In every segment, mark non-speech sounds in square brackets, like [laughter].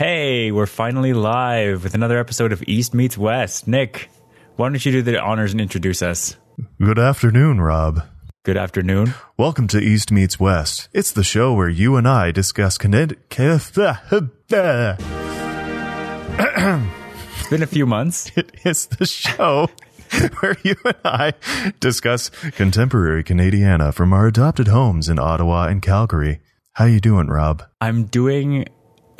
Hey, we're finally live with another episode of East Meets West. Nick, why don't you do the honors and introduce us? Good afternoon, Rob. Good afternoon. Welcome to East Meets West. It's the show where you and I discuss Connecticut. It's been a few months. [laughs] It's the show where you and I discuss contemporary Canadiana from our adopted homes in Ottawa and Calgary. How you doing, Rob? I'm doing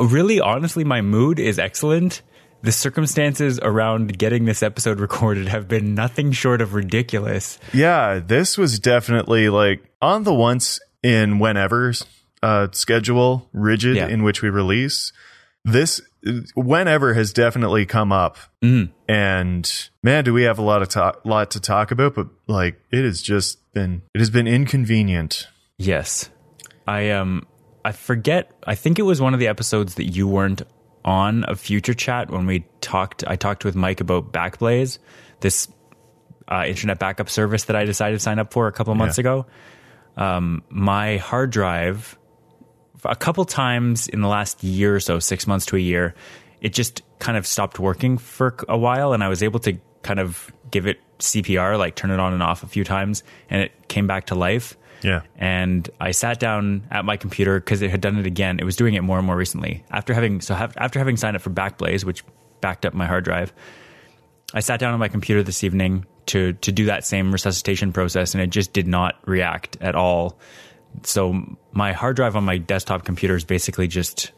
really honestly, my mood is excellent. The circumstances around getting this episode recorded have been nothing short of ridiculous. Yeah, this was definitely like on the once in whenever uh, schedule rigid Yeah. in which we release. This whenever has definitely come up, and man, do we have a lot of talk, lot to talk about? But like, it has just been it has been inconvenient. Yes. I um I forget I think it was one of the episodes that you weren't on a Future Chat when we talked I talked with Mike about Backblaze, this uh, internet backup service that I decided to sign up for a couple of months Yeah. ago. Um my hard drive a couple times in the last year or so, 6 months to a year, it just kind of stopped working for a while and I was able to kind of give it CPR like turn it on and off a few times and it came back to life Yeah, and I sat down at my computer because it had done it again. It was doing it more and more recently. After having so have, after having signed up for Backblaze, which backed up my hard drive, I sat down on my computer this evening to to do that same resuscitation process, and it just did not react at all. So my hard drive on my desktop computer is basically just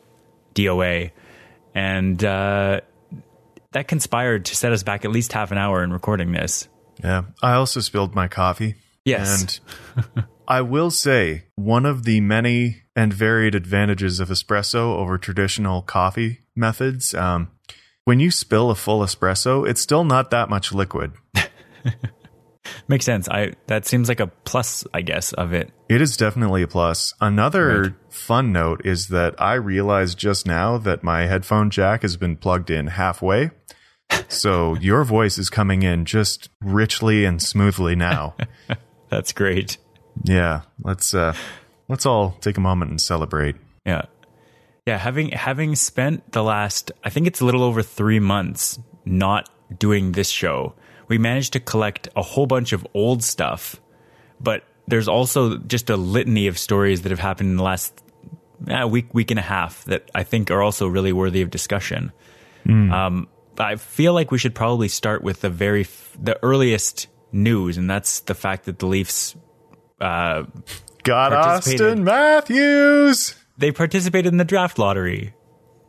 DOA, and uh, that conspired to set us back at least half an hour in recording this. yeah. I also spilled my coffee. Yes. and [laughs] I will say one of the many and varied advantages of espresso over traditional coffee methods. Um, when you spill a full espresso, it's still not that much liquid. [laughs] Makes sense. I that seems like a plus, I guess, of it. It is definitely a plus. Another Right. fun note is that I realized just now that my headphone jack has been plugged in halfway. [laughs] So your voice is coming in just richly and smoothly now. [laughs] That's great. Yeah, let's uh let's all take a moment and celebrate. Yeah. Yeah, having having spent the last I think it's a little over 3 months not doing this show. We managed to collect a whole bunch of old stuff, but there's also just a litany of stories that have happened in the last eh, week week and a half that I think are also really worthy of discussion. Um, I feel like we should probably start with the very f- the earliest news, and that's the fact that the Leafs uh, Got Auston Matthews. they participated in the draft lottery.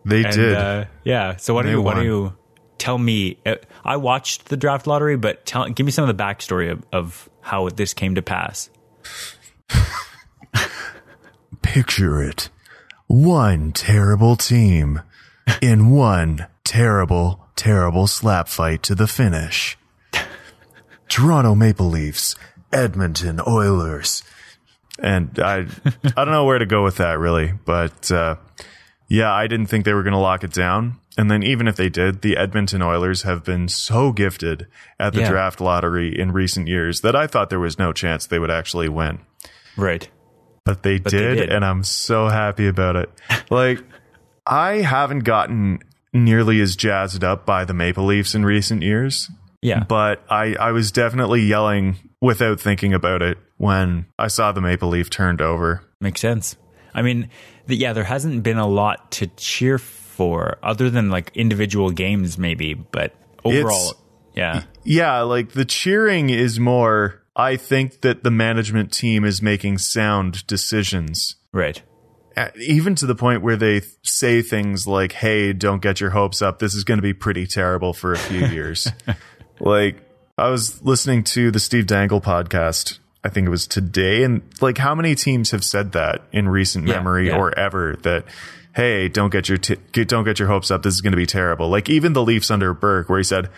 They And, did. Uh, yeah. So why don't They you why don't you tell me? Uh, I watched the draft lottery, but tell give me some of the backstory of, of how this came to pass. [laughs] Picture it. One terrible team in one terrible, terrible slap fight to the finish. Toronto Maple Leafs, Edmonton Oilers. And I I don't know where to go with that really, but uh yeah, I didn't think they were going to lock it down. And then even if they did, the Edmonton Oilers have been so gifted at the Yeah. draft lottery in recent years that I thought there was no chance they would actually win. Right. But they, they did, did. and I'm so happy about it. Like, I haven't gotten nearly as jazzed up by the Maple Leafs in recent years, Yeah. but I, I was definitely yelling without thinking about it when I saw the Maple Leaf turned over. Makes sense. I mean, the, yeah, there hasn't been a lot to cheer for other than like individual games, maybe, but overall, yeah. Yeah, like the cheering is more, I think that the management team is making sound decisions. Right. Even to the point where they say things like, hey, don't get your hopes up. This is going to be pretty terrible for a few [laughs] years. like, I was listening to the Steve Dangle podcast, I think it was today, and like, how many teams have said that in recent Yeah, memory yeah. or ever that, hey, don't get your t- get, don't get your hopes up. This is going to be terrible. Like even the Leafs under Burke, where he said,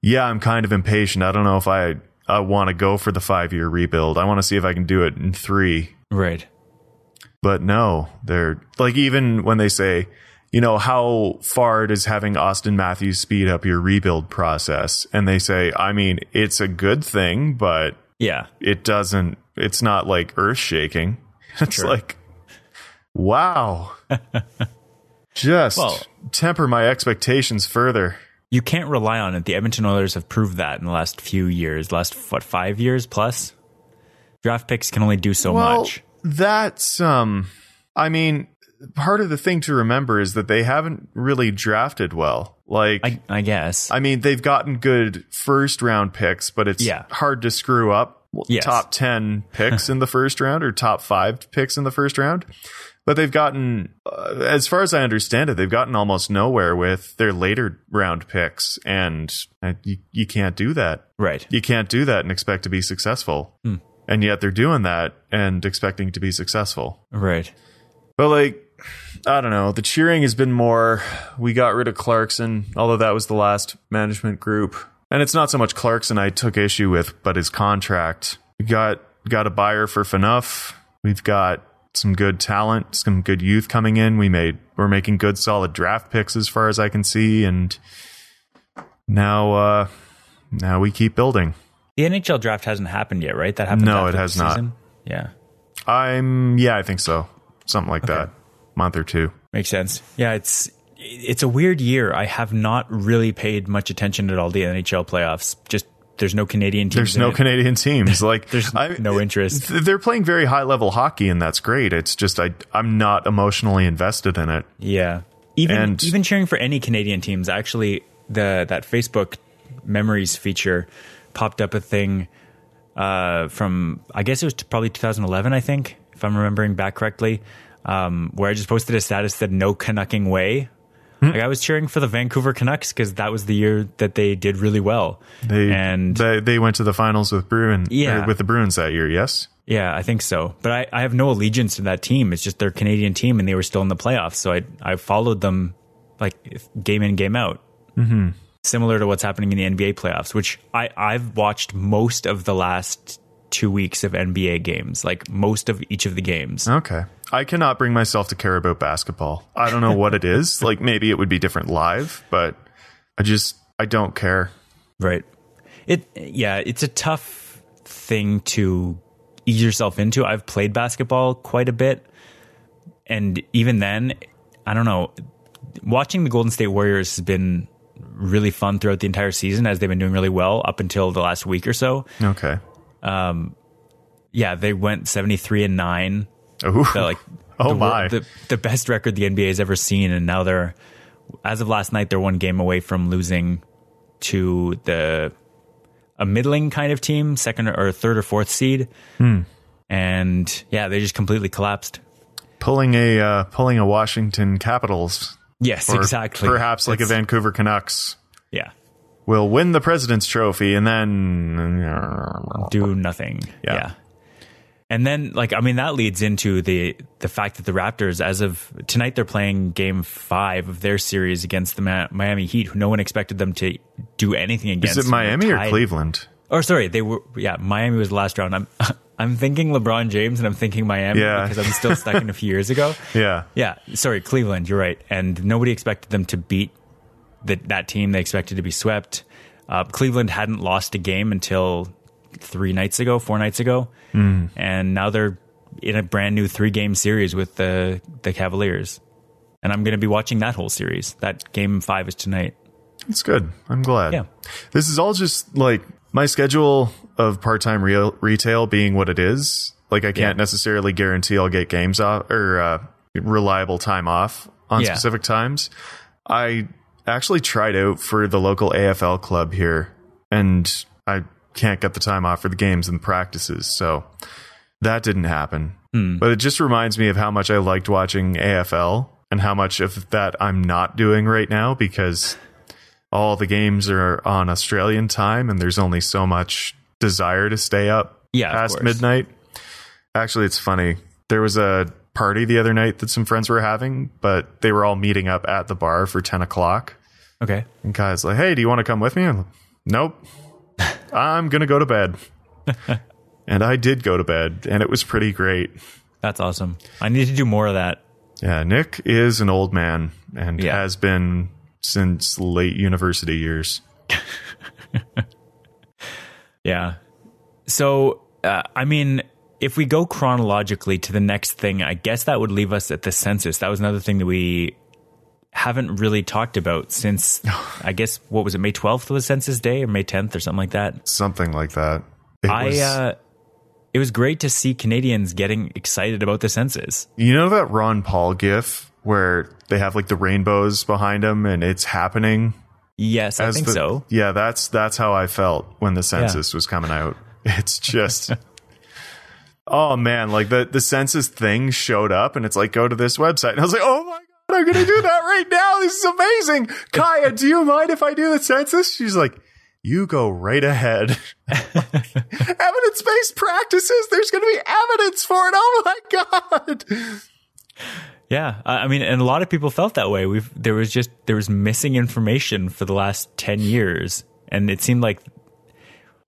"Yeah, I'm kind of impatient. I don't know if I I want to go for the five year rebuild. I want to see if I can do it in three. Right. But no, they're like even when they say, you know, how far does having Auston Matthews speed up your rebuild process? And they say, I mean, it's a good thing, but Yeah. it doesn't. It's not like earth shaking. [laughs] It's Sure. like, wow. [laughs] Just Well- temper my expectations further. You can't rely on it. The Edmonton Oilers have proved that in the last few years, last what five years plus. Draft picks can only do so well, much. That's um I mean, part of the thing to remember is that they haven't really drafted well. Like I, I guess. I mean, they've gotten good first round picks, but it's Yeah. hard to screw up Yes. top 10 [laughs] picks in the first round or top 5 picks in the first round. But they've gotten uh, as far as I understand it, they've gotten almost nowhere with their later round picks and uh, you, you can't do that. right. You can't do that and expect to be successful. And yet they're doing that and expecting to be successful. Right. But like, I don't know. The cheering has been more. We got rid of Clarkson, although that was the last management group. And it's not so much Clarkson I took issue with, but his contract. We got got a buyer for Phaneuf. We've got some good talent, some good youth coming in. We made we're making good solid draft picks as far as I can see, and now uh now we keep building. The NHL draft hasn't happened yet, right? That happened. No, it has not. season? Yeah, I'm yeah, I think so. Something like that. Month or two. makes sense. Yeah, it's it's a weird year. I have not really paid much attention at all to the NHL playoffs. Just there's no Canadian teams. There's no it. Canadian teams. [laughs] Like There's no interest. They're playing very high level hockey, and that's great. It's just I I'm not emotionally invested in it. Yeah. Even And- even cheering for any Canadian teams. Actually, the that Facebook memories feature popped up a thing uh, from I guess it was probably 2011. I think if I'm remembering back correctly, um, where I just posted a status that no Canucking way. Hmm. Like I was cheering for the Vancouver Canucks because that was the year that they did really well. They and they, they went to the finals with Bruin Yeah. with the Bruins that year. Yes. Yeah, I think so. But I, I have no allegiance to that team. It's just their Canadian team, and they were still in the playoffs. So I I followed them like game in game out. Mm-hmm. Similar to what's happening in the NBA playoffs, which I I've watched most of the last two weeks of NBA games, like most of each of the games. Okay. I cannot bring myself to care about basketball. I don't know what it is. [laughs] Like maybe it would be different live, but I just I don't care. Right. It yeah, it's a tough thing to ease yourself into. I've played basketball quite a bit and even then, I don't know, watching the Golden State Warriors has been really fun throughout the entire season as they've been doing really well up until the last week or so. Okay. Yeah, they went 73 and 9. Ooh. They're like [laughs] Oh the, my. the the best record the NBA has ever seen and now they're as of last night they're one game away from losing to the a middling kind of team, second or third or fourth seed. Hmm. And yeah, they just completely collapsed. pulling a uh, pulling a Washington Capitals Yes, exactly. perhaps like a Vancouver Canucks Yeah. Will win the President's Trophy and then do nothing. Yeah. Yeah. And then like I mean that leads into the the fact that the Raptors as of tonight they're playing game 5 of their series against the Miami Heat who no one expected them to do anything against. is it Miami or Cleveland? Or sorry, they were yeah, Miami was the last round. I'm [laughs] I'm thinking LeBron James and I'm thinking Miami Yeah. because I'm still stuck in a few years ago. [laughs] Yeah. Yeah, sorry, Cleveland. You're right, and nobody expected them to beat the, that team. They expected to be swept. Uh, Cleveland hadn't lost a game until three nights ago, four nights ago, and now they're in a brand new three game series with the the Cavaliers. And I'm going to be watching that whole series. That game five is tonight. It's good. I'm glad. Yeah. This is all just like my schedule of part-time real retail being what it is. Like I can't Yeah. necessarily guarantee I'll get games off or uh, reliable time off on Yeah. specific times. I actually tried out for the local AFL club here and I can't get the time off for the games and practices. So that didn't happen. Hmm. But it just reminds me of how much I liked watching AFL and how much of that I'm not doing right now because all the games are on Australian time and there's only so much desire to stay up Yeah, past midnight. Actually, it's funny. There was a party the other night that some friends were having, but they were all meeting up at the bar for 10 o'clock. Okay. And Kai's like, hey, do you want to come with me? I'm like, nope. [laughs] I'm going to go to bed. [laughs] and I did go to bed, and it was pretty great. That's awesome. I need to do more of that. Yeah, Nick is an old man and Yeah. has been since late university years. [laughs] Yeah. So, uh, I mean, if we go chronologically to the next thing, I guess that would leave us at the census. That was another thing that we haven't really talked about since [sighs] I guess what was it May 12th was Census Day or May 10th or something like that. Something like that. It I was- uh it was great to see Canadians getting excited about the census. You know that Ron Paul gif where they have like the rainbows behind them and it's happening? Yes, I As think the- so. Yeah, that's that's how I felt when the census was coming out. It's just [laughs] Oh man, like the the census thing showed up and it's like go to this website. And I was like, "Oh my god, I'm going to do that right now. This is amazing." Kaya, do you mind if I do the census? She's like, "You go right ahead." [laughs] Evidence-based practices. There's going to be evidence for it. Oh my god. Yeah, I I mean, and a lot of people felt that way. We've there was just there was missing information for the last ten years, and it seemed like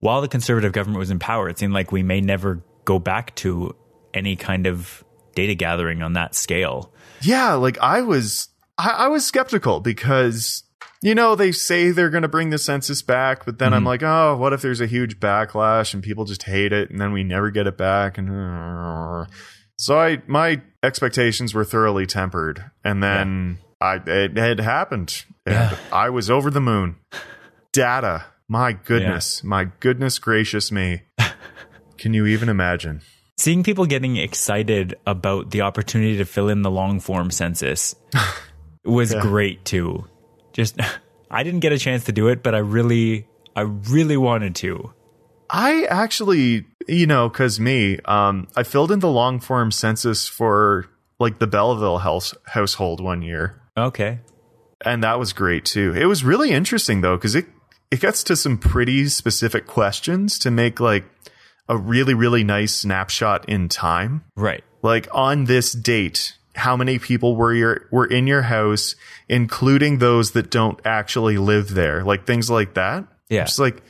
while the conservative government was in power, it seemed like we may never go back to any kind of data gathering on that scale. Yeah, like I was I, I was skeptical because you know they say they're going to bring the census back, but then I'm like, oh, what if there's a huge backlash and people just hate it, and then we never get it back? And uh, so I my expectations were thoroughly tempered, and then I it had happened, and Yeah. I was over the moon. Data, my goodness, my goodness gracious me! [laughs] Can you even imagine? Seeing people getting excited about the opportunity to fill in the long form census [laughs] was great too. Just [laughs] I didn't get a chance to do it, but I really I really wanted to. I actually, you know, cause me, um, I filled in the long form census for like the Belleville house household one year. Okay. And that was great too. It was really interesting though, cause it, it gets to some pretty specific questions to make like a really, really nice snapshot in time. Right. Like on this date, how many people were your, were in your house, including those that don't actually live there? Like things like that. Yeah. Just like,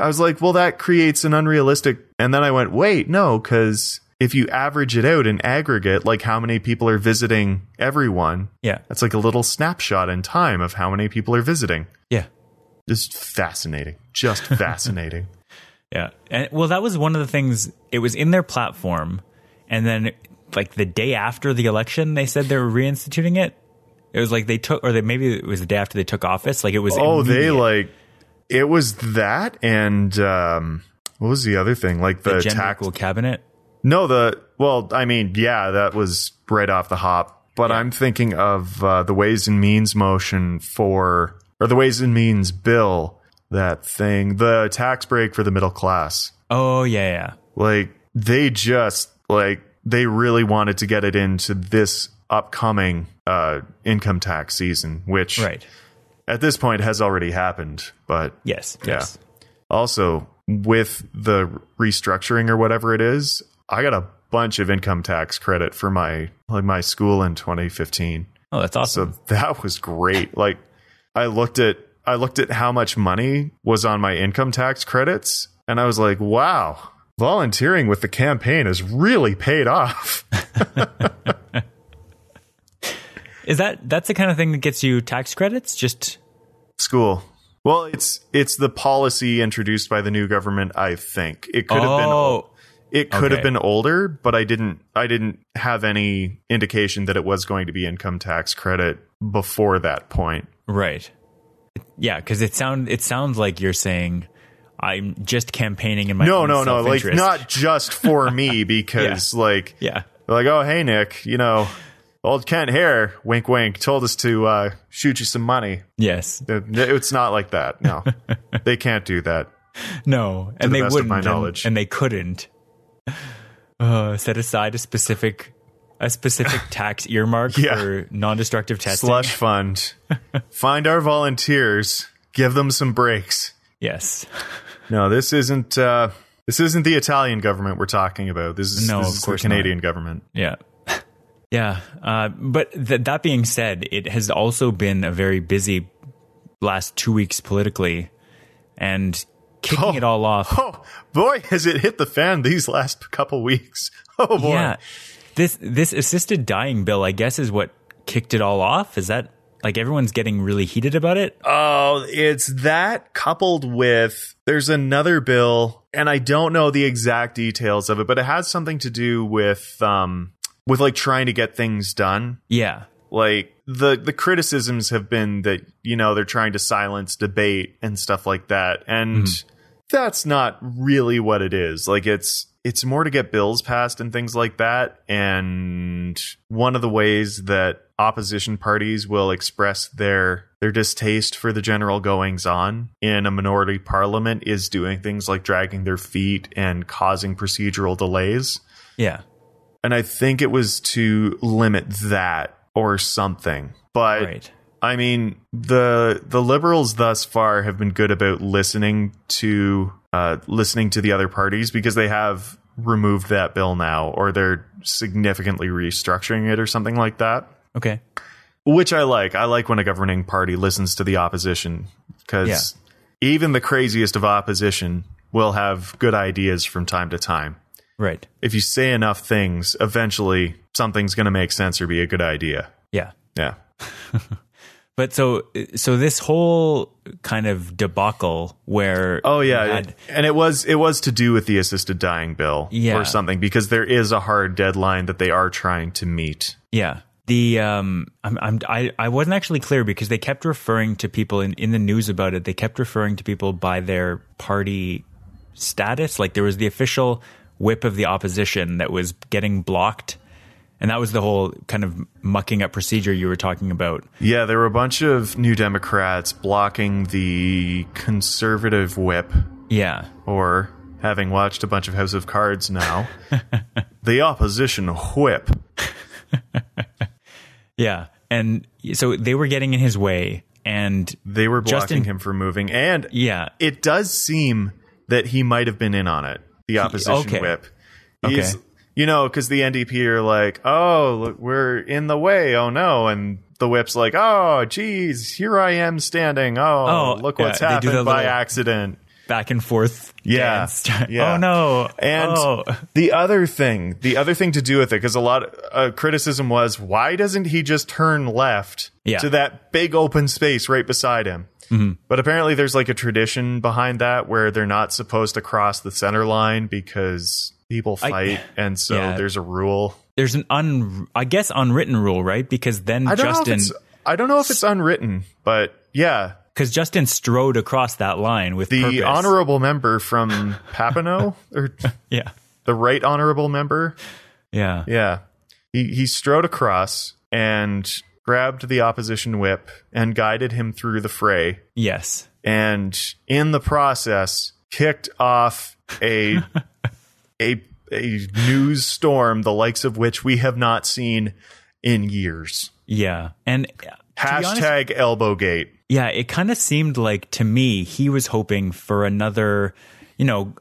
I was like, well, that creates an unrealistic. And then I went, wait, no, because if you average it out in aggregate, like how many people are visiting everyone, Yeah. that's like a little snapshot in time of how many people are visiting. Yeah. Just fascinating. Just [laughs] fascinating. Yeah. And well, that was one of the things. It was in their platform, and then like the day after the election, they said they were reinstituting it. It was like they took, or they, maybe it was the day after they took office. Like it was. Oh, they like it was that and um what was the other thing? Like the, the gender cabinet. No, the well, I mean, yeah, that was right off the hop. But I'm thinking of uh, the Ways and Means motion for, or the Ways and Means bill, that thing, the tax break for the middle class. Oh yeah, yeah. Like they just like they really wanted to get it into this upcoming uh, income tax season, which Right. at this point has already happened. But Yes. Yeah. Yes. also with the restructuring or whatever it is, I got a bunch of income tax credit for my like my school in 2015. Oh, that's awesome! So that was great. Like I looked at I looked at how much money was on my income tax credits and I was like, "Wow, volunteering with the campaign has really paid off." [laughs] Is that that's the kind of thing that gets you tax credits? Just school. Well, it's it's the policy introduced by the new government, I think. It could have been oh, It could have been older, but I didn't I didn't have any indication that it was going to be income tax credit before that point. right. Yeah, because it sound it sounds like you're saying I'm just campaigning in my No, no, no, like not just for me [laughs] because like Yeah. like oh hey Nick, you know, old Kent here, wink wink, told us to uh, shoot you some money. Yes. It- It's not like that. No. [laughs] they can't do that. No, and the they wouldn't, my and- knowledge. and, they couldn't uh, set aside a specific a specific [laughs] tax earmark Yeah. for non-destructive testing. Slush fund. [laughs] Find our volunteers, give them some breaks. Yes, No, this isn't uh this isn't the Italian government we're talking about. This is, No, this of is course the Canadian government. yeah, [laughs] yeah. Uh, but th- that being said, it has also been a very busy last two weeks politically, and kicking Oh. it all off. Oh boy, has it hit the fan these last couple weeks. Oh boy. Yeah, this this assisted dying bill, I guess, is what kicked it all off. Is that like everyone's getting really heated about it? Oh, it's that coupled with there's another bill, and I don't know the exact details of it, but it has something to do with um with like trying to get things done. Yeah, like the the criticisms have been that you know they're trying to silence debate and stuff like that and that's not really what it is like it's it's more to get bills passed and things like that and one of the ways that opposition parties will express their their distaste for the general goings on in a minority parliament is doing things like dragging their feet and causing procedural delays Yeah. and I think it was to limit that or something. But Right. I mean, the the liberals thus far have been good about listening to uh, listening to the other parties because they have removed that bill now, or they're significantly restructuring it, or something like that. Okay. Which I like. I like when a governing party listens to the opposition because even the craziest of opposition will have good ideas from time to time Right. if you say enough things, eventually something's going to make sense or be a good idea. Yeah. Yeah. [laughs] But so so this whole kind of debacle where Oh yeah, had- and it was it was to do with the assisted dying bill Yeah. or something because there is a hard deadline that they are trying to meet. Yeah. The um I'm, I'm I I wasn't actually clear because they kept referring to people in in the news about it. They kept referring to people by their party status. Like there was the official whip of the opposition that was getting blocked. And that was the whole kind of mucking up procedure you were talking about. Yeah, there were a bunch of New Democrats blocking the conservative whip, Yeah. or having watched a bunch of House of Cards now, [laughs] the opposition whip. [laughs] Yeah. And so they were getting in his way and They were blocking Justin- him from moving, and yeah. it does seem that he might have been in on it. The opposition okay. whip. Okay. You know, because the NDP are like, "Oh, look, we're in the way. Oh no!" And the whip's like, "Oh, geez, here I am standing. Oh, Oh, look what's happened by accident." Back and forth. Yeah. dance. [laughs] Yeah. Oh no. And oh. the other thing, the other thing to do with it, because a lot of uh, criticism was, why doesn't he just turn left Yeah. to that big open space right beside him? But apparently, there's like a tradition behind that where they're not supposed to cross the center line because people fight, [laughs] and so yeah. there's a rule. there's an un I guess unwritten rule, right? Because then I Justin I don't know if it's unwritten, but yeah, because Justin strode across that line with the purpose. honorable member from [laughs] Papineau or [laughs] yeah, the right honorable member yeah, Yeah. He he strode across and grabbed the opposition whip and guided him through the fray yes, and in the process kicked off a a a news storm the likes of which we have not seen in years. yeah, and uh, be honest, Hashtag elbowgate. yeah, it kind of seemed like to me he was hoping for another, you know,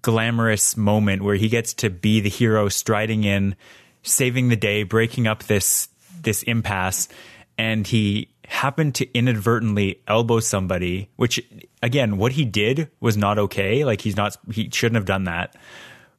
glamorous moment where he gets to be the hero striding in, saving the day, breaking up this this impasse, and he happened to inadvertently elbow somebody, which again, what he did was not okay. Like he's not he shouldn't have done that.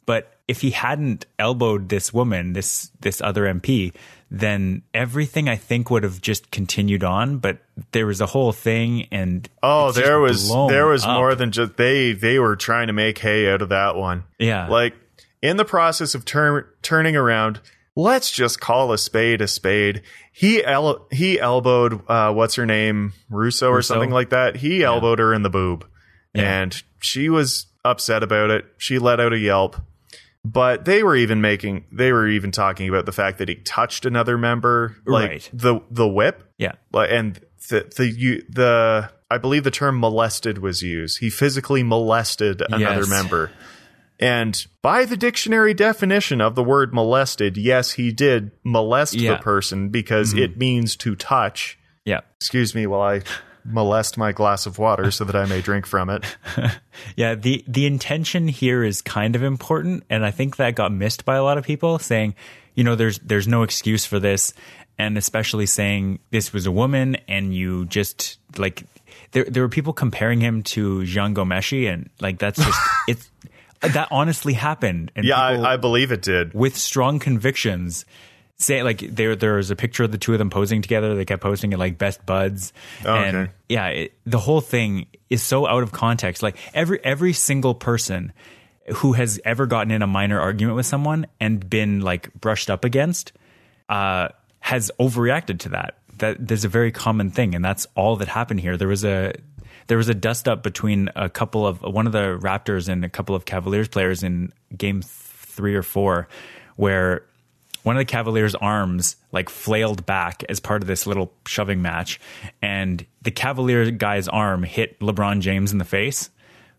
But if he hadn't elbowed this woman, this this other MP, then everything I think would have just continued on. But there was a whole thing, and Oh, there was there was up. more than just they they were trying to make hay out of that one. Yeah. Like in the process of turn, turning around, let's just call a spade a spade. He el- he elbowed uh, what's her name Russo or something like that. He elbowed her in the boob, Yeah. and she was upset about it. She let out a yelp. But they were even making they were even talking about the fact that he touched another member, like Right. the the whip, yeah, and the the you, the I believe the term molested was used. He physically molested another Yes. member. And by the dictionary definition of the word molested, yes, he did molest Yeah. the person because mm-hmm. it means to touch. yeah. Excuse me while I molest my glass of water so that I may drink from it. [laughs] Yeah, the the intention here is kind of important, and I think that got missed by a lot of people saying, you know, there's there's no excuse for this, and especially saying this was a woman, and you just like there there were people comparing him to Jian Ghomeshi, and like that's just [laughs] it's that honestly happened, and Yeah, I, I believe it did. with strong convictions. Say like there there was a picture of the two of them posing together. They kept posting it like best buds, Oh, and okay. yeah, it, the whole thing is so out of context. Like every every single person who has ever gotten in a minor argument with someone and been like brushed up against, uh, has overreacted to that. That there's a very common thing, and that's all that happened here. There was a there was a dust up between a couple of one of the Raptors and a couple of Cavaliers players in game three or four, where one of the Cavaliers' arms like flailed back as part of this little shoving match, and the Cavalier guy's arm hit LeBron James in the face.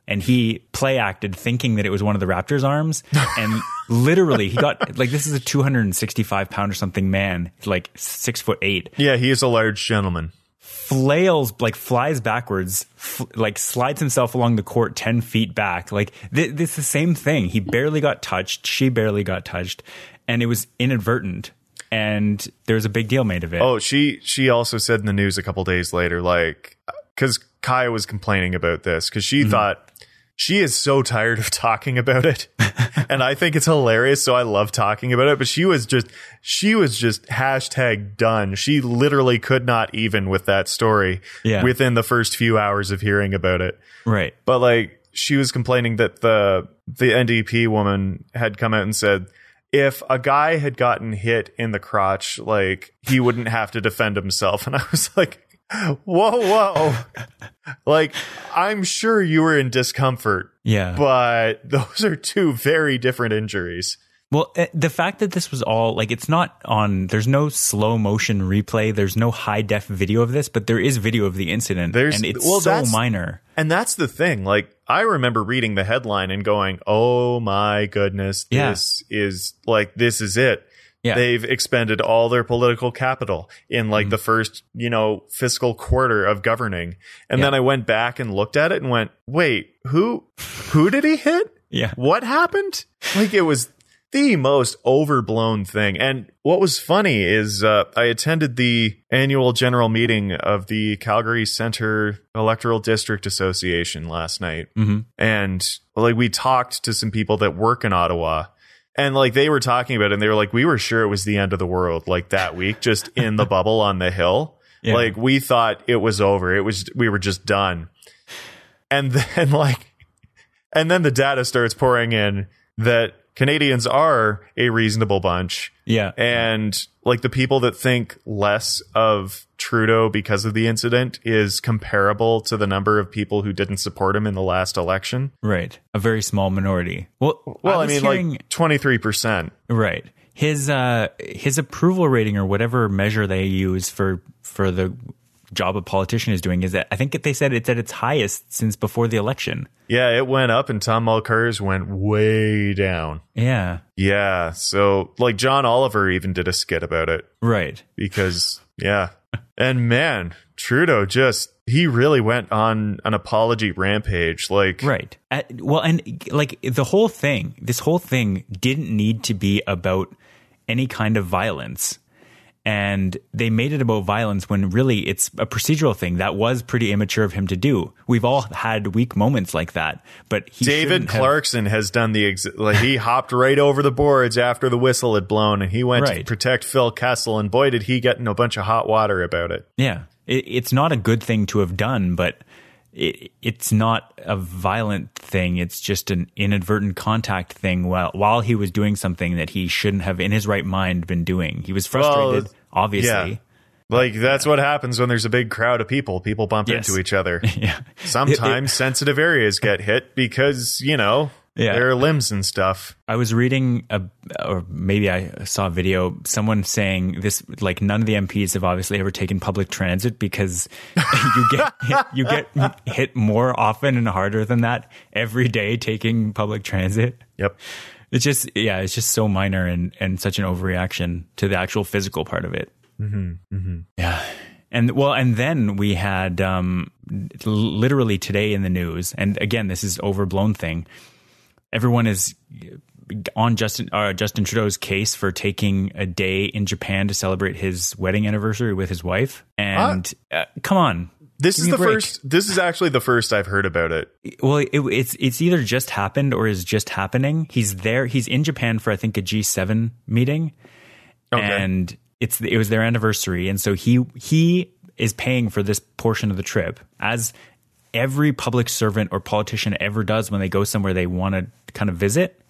And he play acted thinking that it was one of the Raptors' arms. [laughs] And literally, he got like this is a 265 pound or something man, like six foot eight Yeah, he is a large gentleman. Flails like flies backwards f- like slides himself along the court 10 feet back. Like th- this is the same thing. He barely got touched. She barely got touched. And it was inadvertent. And there was a big deal made of it. Oh, she she also said in the news a couple days later, like, because Kaya was complaining about this because she mm-hmm. thought she is so tired of talking about it, [laughs] and I think it's hilarious. So I love talking about it. But she was just she was just hashtag done. She literally could not even with that story Yeah. within the first few hours of hearing about it. right But like she was complaining that the the NDP woman had come out and said if a guy had gotten hit in the crotch, like he wouldn't have to defend himself. [laughs] And I was like, whoa, whoa. like I'm sure you were in discomfort, yeah but those are two very different injuries. Well, eh, the fact that this was all like it's not on there's no slow motion replay, there's no high def video of this, but there is video of the incident There's- and it's well, so minor. And that's the thing. Like I remember reading the headline and going, "Oh my goodness, Yeah. this is like this is it." Yeah. They've expended all their political capital in like the first, you know, fiscal quarter of governing. And Yeah. then I went back and looked at it and went, "Wait, who who did he hit? Yeah. What happened?" Like it was the most overblown thing. And what was funny is uh, I attended the annual general meeting of the Calgary Center Electoral District Association last night. hmm And like we talked to some people that work in Ottawa. And like they were talking about it and they were like, we were sure it was the end of the world like that week, just in the bubble on the hill. Yeah. Like we thought it was over. It was, we were just done. And [laughs] then like, and then the data starts pouring in that Canadians are a reasonable bunch. Yeah. And like the people that think less of Trudeau because of the incident is comparable to the number of people who didn't support him in the last election. Right. A very small minority. Well, Well, I, was mean, hearing- like 23%. Right. His uh his approval rating or whatever measure they use for for the job a politician is doing is that I think they said it's at its highest since before the election. Yeah, it went up and Tom Mulcair's went way down. Yeah. Yeah. So, like, John Oliver even did a skit about it Right. because, yeah. [laughs] And man, Trudeau just, he really went on an apology rampage. Like, Right. Uh, well, and like the whole thing, this whole thing didn't need to be about any kind of violence. And they made it about violence when really it's a procedural thing. That was pretty immature of him to do. We've all had weak moments like that, but David shouldn't have- Clarkson has done the ex- like he hopped right over the boards after the whistle had blown and he went to protect Phil Kessel and boy did he get in a bunch of hot water about it. Yeah, it, it's not a good thing to have done, but it, it's not a violent thing. It's just an inadvertent contact thing while while he was doing something that he shouldn't have, in his right mind, been doing. He was frustrated, Well, obviously. Yeah. Like that's what happens when there's a big crowd of people. People bump Yes. into each other. [laughs] Yeah, Sometimes [laughs] sensitive areas get hit because, you know, Yeah. there are limbs and stuff. I was reading, a, or maybe I saw a video, someone saying this, like none of the MPs have obviously ever taken public transit because [laughs] you get hit, you get hit more often and harder than that every day taking public transit. Yep. It's just, yeah, it's just so minor and, and such an overreaction to the actual physical part of it. Mm-hmm, Yeah. And well, and then we had um, literally today in the news, and again, this is overblown thing. Everyone is on Justin uh, Justin Trudeau's case for taking a day in Japan to celebrate his wedding anniversary with his wife. And uh, come on, This is the break. first this is actually the first I've heard about it. Well, it, it's it's either just happened or is just happening. He's there. He's in Japan for I think a G7 meeting, Okay. and it's it was their anniversary, and so he he is paying for this portion of the trip as every public servant or politician ever does when they go somewhere they want to kind of visit.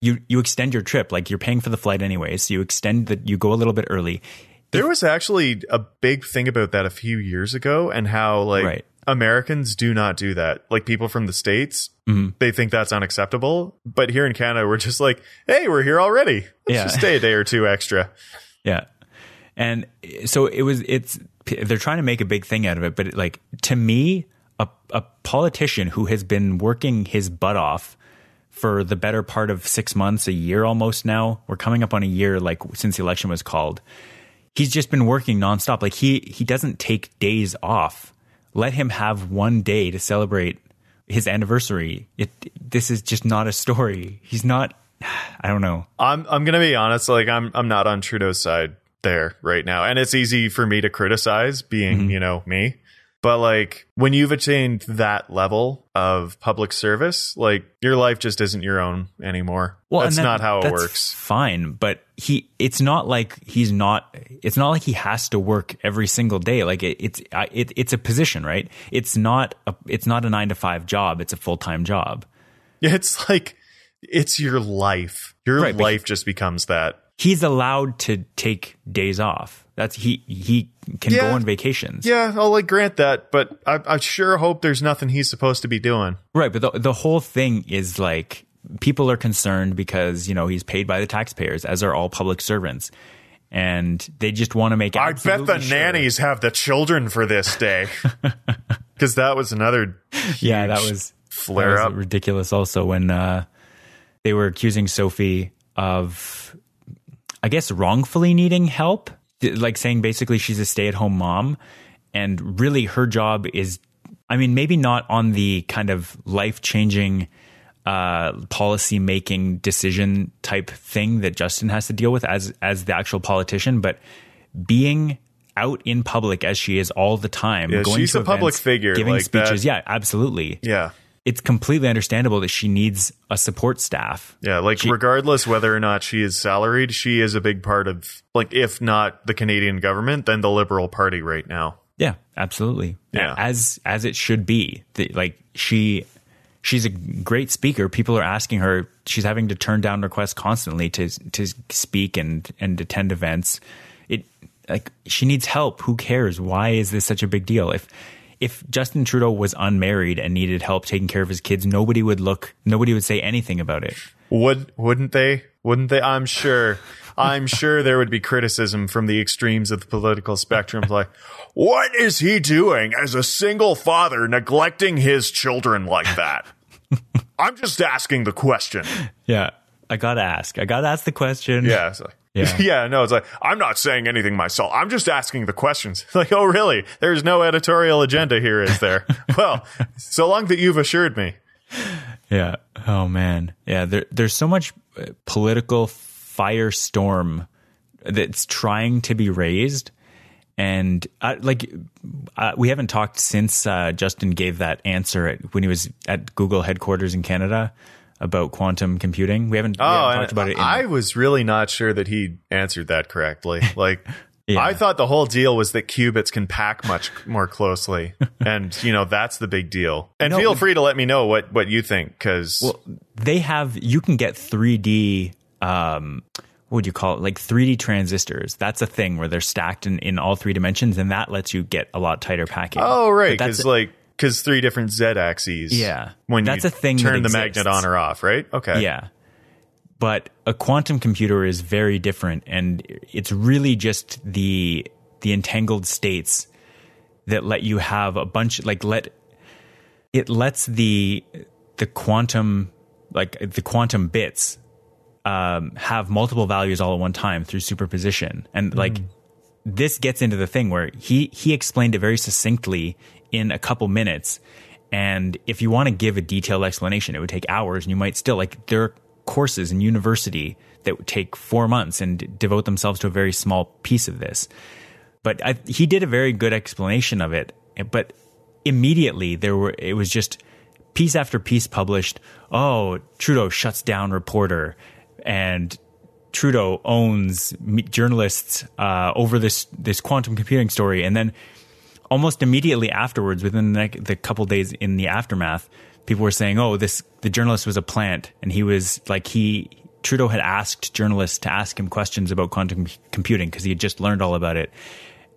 You you extend your trip like you're paying for the flight anyway, So you extend that you go a little bit early. There was actually a big thing about that a few years ago and how like Right. Americans do not do that. Like people from the States, Mm-hmm. they think that's unacceptable. But here in Canada, we're just like, hey, we're here already. Let's Yeah. just stay a day or two extra. [laughs] Yeah. And so it was, it's, they're trying to make a big thing out of it. But like, to me, a, a politician who has been working his butt off for the better part of six months, a year almost now, we're coming up on a year like since the election was called. He's just been working nonstop. Like he, he doesn't take days off. Let him have one day to celebrate his anniversary. It, this is just not a story. He's not, [sighs] I don't know. I'm I'm gonna be honest, like I'm I'm not on Trudeau's side there right now. And it's easy for me to criticize being, Mm-hmm. you know, me. But like when you've attained that level of public service, like your life just isn't your own anymore. Well, that's that- not how it works. Fine, but he it's not like he's not it's not like he has to work every single day. Like it, it's I- it, it's a position, right? It's not a it's not a 9 to 5 job, it's a full-time job. Yeah, [laughs] it's like it's your life. Your Right, life just becomes that. He's allowed to take days off. That's he he can Yeah. go on vacations. Yeah, I'll like grant that, but I, I sure hope there's nothing he's supposed to be doing. Right, but the the whole thing is like people are concerned because, you know, he's paid by the taxpayers as are all public servants. And they just want to make I bet the sure- nannies have the children for this day. [laughs] Because that was another yeah, that was flare that up. was ridiculous. Also, when uh, they were accusing Sophie of, I guess, wrongfully needing help, like saying basically she's a stay-at-home mom, and really her job is, I mean, maybe not on the kind of life-changing. Uh, policy making decision type thing that Justin has to deal with as as the actual politician, but being out in public as she is all the time, Yeah, going she's to a public events, figure giving like speeches. that. Yeah, absolutely. Yeah. It's completely understandable that she needs a support staff. Yeah, like She- regardless whether or not she is salaried, she is a big part of like if not the Canadian government, then the Liberal Party right now. Yeah, absolutely. Yeah. As as it should be. The, like she she's a great speaker. People are asking her. She's having to turn down requests constantly to to speak and and attend events. It like she needs help. Who cares? Why is this such a big deal? If if Justin Trudeau was unmarried and needed help taking care of his kids, nobody would look. Nobody would say anything about it. Would wouldn't they? Wouldn't they? I'm sure. I'm sure there would be criticism from the extremes of the political spectrum like what is he doing as a single father neglecting his children like that? [laughs] I'm just asking the question. Yeah, I gotta ask. I gotta ask the question. Yeah. It's like, Yeah. [laughs] yeah. no, it's like, I'm not saying anything myself. I'm just asking the questions. [laughs] Like, oh, really? There's no editorial agenda here, is there? [laughs] well, so long that you've assured me. Yeah. Oh man. Yeah. There, there's so much uh, political firestorm that's trying to be raised, and uh, like uh, we haven't talked since uh, Justin gave that answer at, when he was at Google headquarters in Canada about quantum computing. We haven't, we Oh, haven't talked about it. In, I was really not sure that he answered that correctly. [laughs] Like, Yeah. I thought the whole deal was that qubits can pack much more closely. [laughs] and, you know, that's the big deal. And No, feel free to let me know what, what you think, because they have you can get 3D um what would you call it like 3D transistors. That's a thing where they're stacked in, in all three dimensions and that lets you get a lot tighter packing. Oh, right. Because like, because three different Z axes. Yeah. When That's you a thing turn the magnet on or off, right? Okay. Yeah. But a quantum computer is very different and it's really just the the entangled states that let you have a bunch like let it lets the the quantum like the quantum bits um, have multiple values all at one time through superposition and like this gets into the thing where he he explained it very succinctly in a couple minutes. And if you want to give a detailed explanation it would take hours and you might still like there are courses in university that would take four months and devote themselves to a very small piece of this. But I, he did a very good explanation of it but immediately there were it was just piece after piece published. Oh trudeau shuts down reporter and Trudeau owns journalists uh, over this this quantum computing story, and then almost immediately afterwards, within the, the couple days in the aftermath, people were saying, "Oh, this the journalist was a plant, and he was like he Trudeau had asked journalists to ask him questions about quantum computing because he had just learned all about it.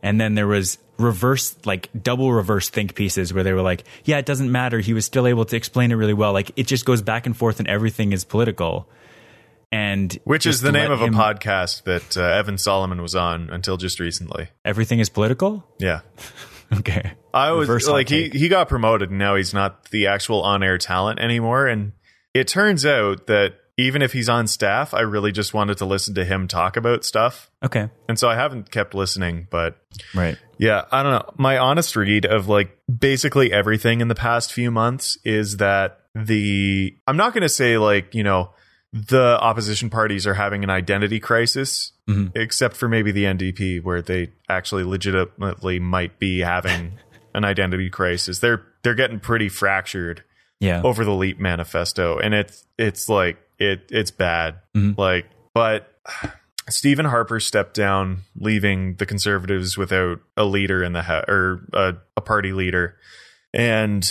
And then there was reverse, like double reverse think pieces where they were like, yeah, it doesn't matter. He was still able to explain it really well. Like it just goes back and forth and everything is political. And Which is the name of a him- podcast that uh, Evan Solomon was on until just recently. Everything is political? Yeah. [laughs] [laughs] Okay. I was Reverse like he he got promoted and now he's not the actual on-air talent anymore and it turns out that even if he's on staff, I really just wanted to listen to him talk about stuff. Okay. And so I haven't kept listening, but Right. yeah, I don't know. My honest read of like basically everything in the past few months is that the I'm not going to say like, you know, the opposition parties are having an identity crisis, mm-hmm. except for maybe the NDP, where they actually legitimately might be having [laughs] an identity crisis. They're they're getting pretty fractured Yeah. over the Leap Manifesto, and it's it's like it it's bad. Mm-hmm. Like, but [sighs] Stephen Harper stepped down, leaving the Conservatives without a leader in the ha- or a, a party leader, and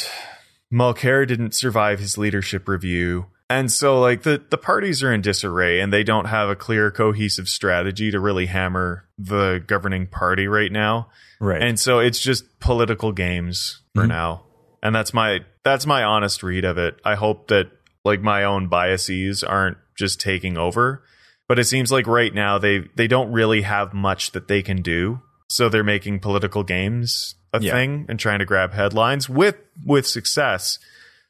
Mulcair didn't survive his leadership review. And so like the the parties are in disarray and they don't have a clear cohesive strategy to really hammer the governing party right now. Right. And so it's just political games for mm-hmm. now. And that's my that's my honest read of it. I hope that like my own biases aren't just taking over. But it seems like right now they they don't really have much that they can do. So they're making political games a Yeah. thing and trying to grab headlines with with success.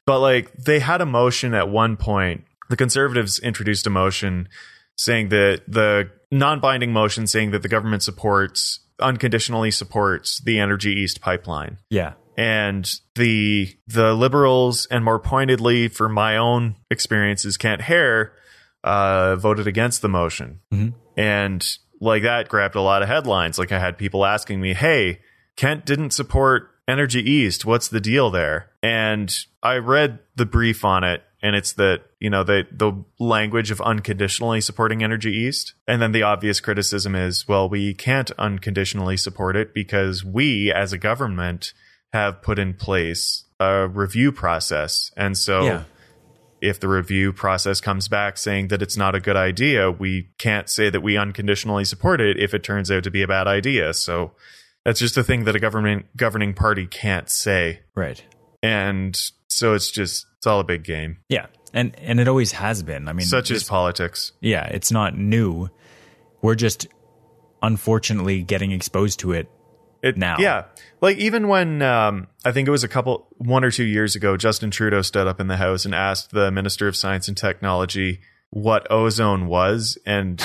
But like they had a motion at one point. The conservatives introduced a motion saying that the non-binding motion saying that the government supports unconditionally supports the Energy East pipeline. yeah. And the the liberals and more pointedly for my own experiences Kent Hehr uh voted against the motion. And like that grabbed a lot of headlines. Like I had people asking me, "Hey, Kent didn't support Energy East. What's the deal there?" And I read the brief on it and it's that, you know, the the language of unconditionally supporting Energy East. And then the obvious criticism is, well, we can't unconditionally support it because we as a government have put in place a review process. And so Yeah. if the review process comes back saying that it's not a good idea, we can't say that we unconditionally support it if it turns out to be a bad idea. So that's just a thing that a government governing party can't say. Right. And so it's just it's all a big game. Yeah. And and it always has been. I mean, Such as politics. yeah, it's not new. We're just unfortunately getting exposed to it. It, Now. Yeah. Like even when um, I think it was a couple one or two years ago, Justin Trudeau stood up in the House and asked the Minister of Science and Technology what ozone was and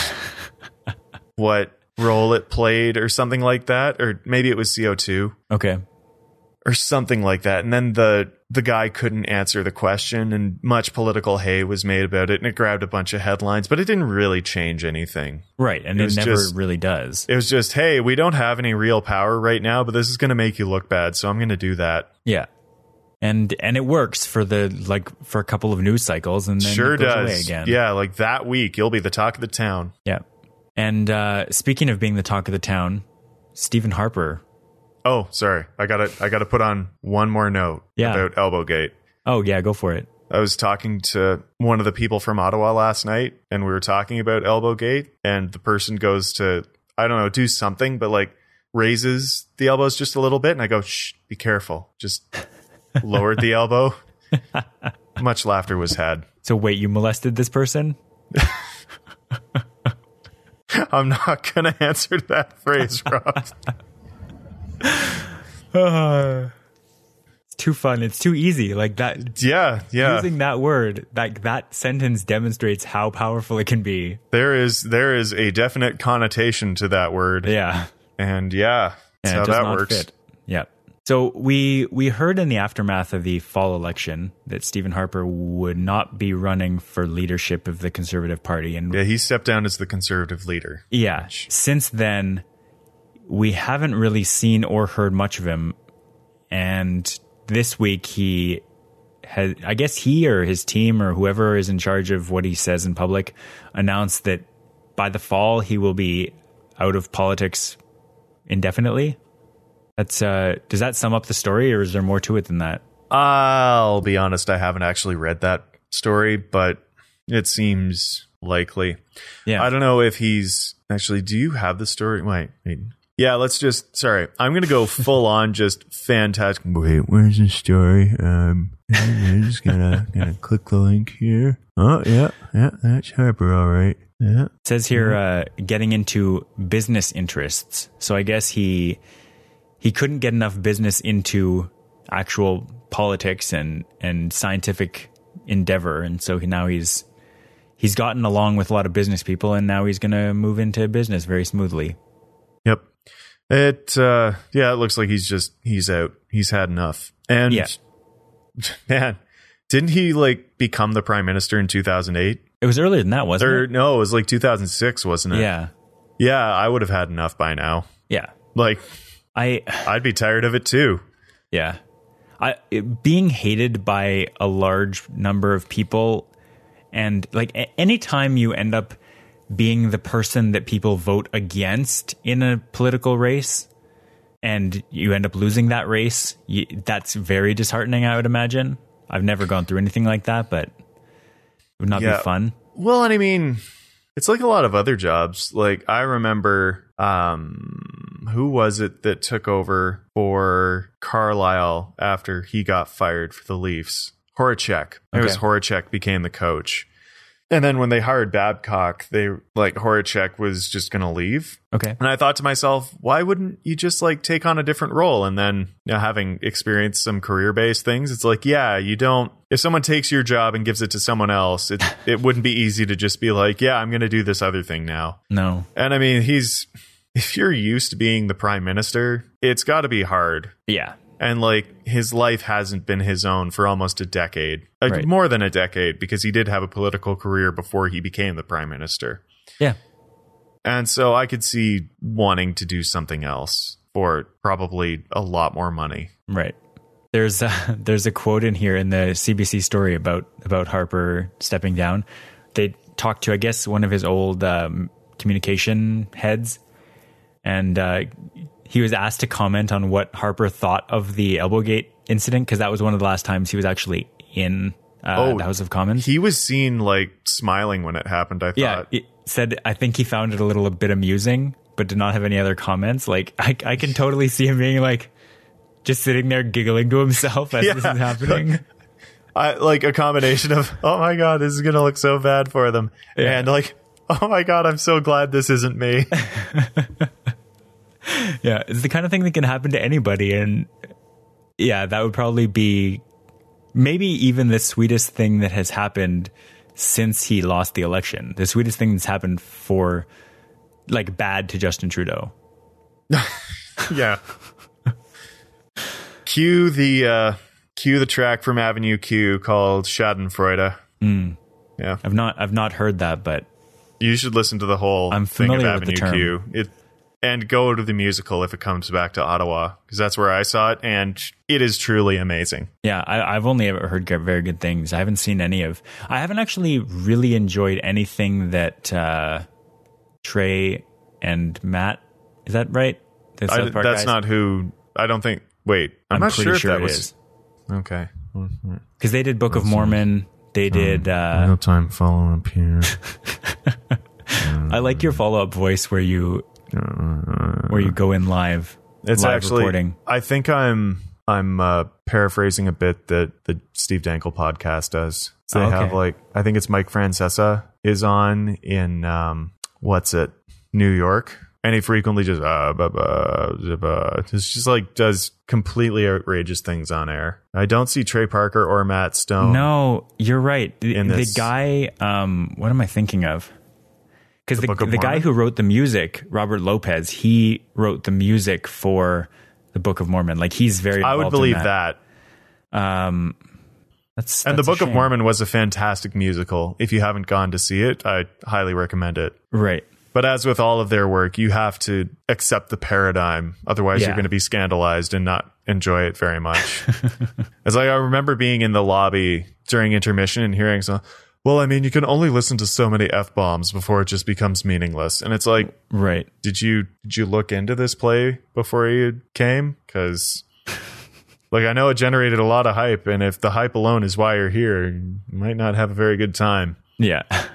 [laughs] what role it played or something like that. Or maybe it was CO2 Okay. or something like that. And then the the guy couldn't answer the question and much political hay was made about it and it grabbed a bunch of headlines, but it didn't really change anything. Right. And It it, never just- really does. It was just, hey, we don't have any real power right now, but this is going to make you look bad, so I'm going to do that. Yeah. And and it works for the like for a couple of news cycles and then sure does. away again. Yeah, like that week, you'll be the talk of the town. Yeah. And uh, speaking of being the talk of the town, Stephen Harper. Oh, sorry, I got to I got to put on one more note Yeah. about Elbowgate. Oh yeah, go for it. I was talking to one of the people from Ottawa last night, and we were talking about Elbowgate, and the person goes to I don't know do something, but like raises the elbows just a little bit, and I go, shh, be careful, just [laughs] lowered the elbow. Much laughter was had. So wait, you molested this person? [laughs] [laughs] I'm not going to answer that phrase, Rob. [laughs] It's too fun. It's too easy. Like that yeah, yeah. using that word, like that sentence demonstrates how powerful it can be. There is there is a definite connotation to that word, Yeah. and yeah, that's and how that works. fit. Yeah. So we we heard in the aftermath of the fall election that Stephen Harper would not be running for leadership of the Conservative Party, and Yeah, he stepped down as the conservative leader. yeah, since then we haven't really seen or heard much of him. And this week he has, I guess he or his team or whoever is in charge of what he says in public announced that by the fall he will be out of politics indefinitely. That's uh does that sum up the story or is there more to it than that? I'll be honest, I haven't actually read that story, but it seems likely. Yeah. I don't know if he's actually. Do you have the story? Wait, wait. Yeah, let's just. Sorry, I'm gonna go full [laughs] on, just fantastic. Wait, where's the story? Um, I'm just gonna [laughs] gonna click the link here. Oh yeah, yeah, that's Harper, all right. Yeah, It says here uh, getting into business interests. So I guess he he couldn't get enough business into actual politics and and scientific endeavor, and so he, now he's he's gotten along with a lot of business people, and now he's going to move into business very smoothly. Yep. It uh yeah, it looks like he's just he's out. He's had enough. And Yeah. [laughs] man, didn't he like become the prime minister in 2008? It was earlier than that, wasn't Or it? no, it was like 2006, wasn't it? Yeah, Yeah, I would have had enough by now. yeah. Like I I'd be tired of it too. Yeah. I it, being hated by a large number of people and like a- anytime you end up being the person that people vote against in a political race and you end up losing that race, you, that's very disheartening, I would imagine. I've never gone through anything like that, but it would not Yeah. be fun. Well, and I mean, it's like a lot of other jobs. Like I remember um who was it that took over for Carlyle after he got fired for the Leafs? Horachek. It was. Horachek became the coach. And then when they hired Babcock, they like Horachek was just going to leave. Okay. And I thought to myself, why wouldn't you just like take on a different role? And then, you know, having experienced some career based things, it's like, yeah, you don't, if someone takes your job and gives it to someone else, it, [laughs] it wouldn't be easy to just be like, yeah, I'm going to do this other thing now. No. And I mean, he's, if you're used to being the prime minister, it's got to be hard. Yeah. And like his life hasn't been his own for almost a decade, like Right. more than a decade, because he did have a political career before he became the prime minister. Yeah. And so I could see wanting to do something else for probably a lot more money. Right. There's a, [laughs] there's a quote in here in the CBC story about about Harper stepping down. They talked to I guess one of his old um, communication heads, and uh, he was asked to comment on what Harper thought of the Elbowgate incident because that was one of the last times he was actually in uh, Oh, the House of Commons. He was seen like smiling when it happened, I yeah, thought. it said I think he found it a little bit amusing, but did not have any other comments. Like I, I can totally see him being like just sitting there giggling to himself as [laughs] this is happening. [laughs] I like a combination of, [laughs] oh my God, this is going to look so bad for them. Yeah. And like, oh my God, I'm so glad this isn't me. [laughs] yeah, it's the kind of thing that can happen to anybody, and yeah, that would probably be maybe even the sweetest thing that has happened since he lost the election. The sweetest thing that's happened for like bad to Justin Trudeau. [laughs] yeah. cue the, uh, cue the track from Avenue Q called Schadenfreude. Yeah. I've not I've not heard that, but You should listen to the whole I'm thing of familiar with the term. Q. It and go to the musical if it comes back to Ottawa because that's where I saw it, and it is truly amazing. Yeah, I, I've only ever heard very good things. I haven't seen any of. I haven't actually really enjoyed anything that uh, Trey and Matt. Is that right? The I, Park that's guys? not who. I don't think. Wait, I'm, I'm not pretty sure if sure that it was is okay. because they did Book of Mormon. They did. Uh, time following up here. [laughs] I like your follow up voice where you where you go in live. It's live actually. reporting. I think I'm. I'm uh, paraphrasing a bit that the Steve Dangle podcast does. So they Oh, okay. have like I think it's Mike Francesa is on in um what's it New York, and he frequently just uh, bah, bah, bah, it's just like does completely outrageous things on air. I don't see Trey Parker or Matt Stone. No, you're right. The, the guy, um, what am I thinking of? Because the, of the, guy who wrote the music, Robert Lopez, he wrote the music for the Book of Mormon. Like he's very. I would believe that. that. Um, that's, And the that's Book of. Mormon was a fantastic musical. If you haven't gone to see it, I highly recommend it. right? But as with all of their work, you have to accept the paradigm. Otherwise, Yeah. you're going to be scandalized and not enjoy it very much. [laughs] it's like I remember being in the lobby during intermission and hearing so. Well, I mean, you can only listen to so many f bombs before it just becomes meaningless. And it's like, Right. did you did you look into this play before you came? Because, like, I know it generated a lot of hype, and if the hype alone is why you're here, you might not have a very good time. Yeah. [laughs]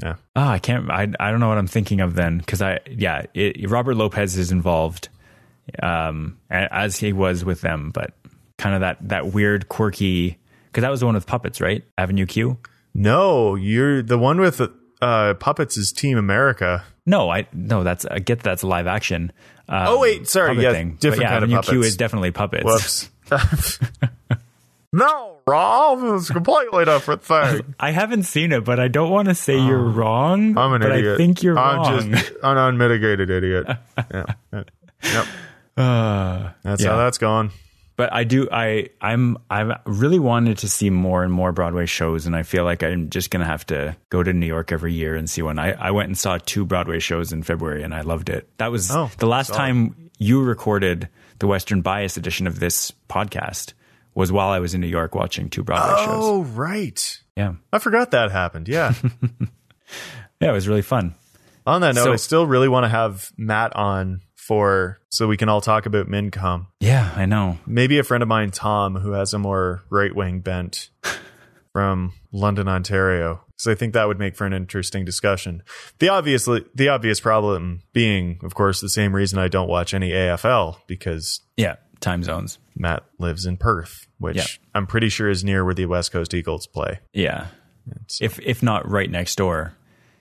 Yeah. Oh, I can't. I I don't know what I'm thinking of then because I yeah, it, Robert Lopez is involved, um, as he was with them, but kind of that that weird quirky because that was the one with puppets, right? Avenue Q. No, you're the one with uh, puppets is Team America. No, I no. That's I get that's live action. Um, Oh, wait, sorry, yeah, thing. But different yeah, kind of Avenue Q is definitely puppets. Whoops. [laughs] [laughs] no, Rob, it's a completely different thing. [laughs] I haven't seen it, but I don't want to say you're wrong. Oh, I'm an but idiot. I think you're I'm wrong. just an unmitigated idiot. yeah. Yep. Uh, That's Yeah. how that's going. But I do. I I'm I've really wanted to see more and more Broadway shows, and I feel like I'm just gonna have to go to New York every year and see one. I I went and saw two Broadway shows in February, and I loved it. That was Oh, the last solid. time you recorded the Western Bias edition of this podcast. Was while I was in New York watching two Broadway shows. Oh, right. Yeah, I forgot that happened. Yeah. [laughs] yeah, it was really fun. on that note, So- I still really want to have Matt on for so we can all talk about Mincome. Yeah, I know. Maybe a friend of mine, Tom, who has a more right wing bent [laughs] from London, Ontario. So I think that would make for an interesting discussion. The obviously the obvious problem being, of course, the same reason I don't watch any AFL because Yeah, time zones. Matt lives in Perth, which Yeah. I'm pretty sure is near where the West Coast Eagles play. Yeah. If if not right next door.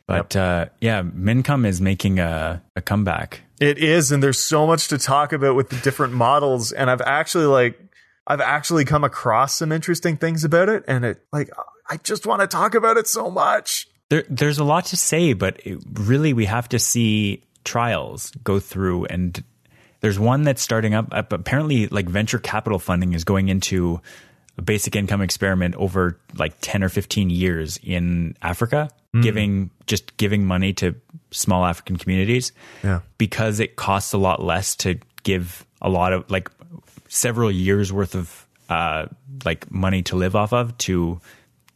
But uh, yeah, Mincome is making a, a comeback. It is, and there's so much to talk about with the different models. And I've actually like I've actually come across some interesting things about it, and it like I just want to talk about it so much. There, there's a lot to say, but it, really we have to see trials go through. And there's one that's starting up. up- Apparently, like venture capital funding is going into a basic income experiment over like 10 or 15 years in Africa, giving just giving money to small African communities. Yeah. because it costs a lot less to give a lot of like several years worth of uh, like money to live off of to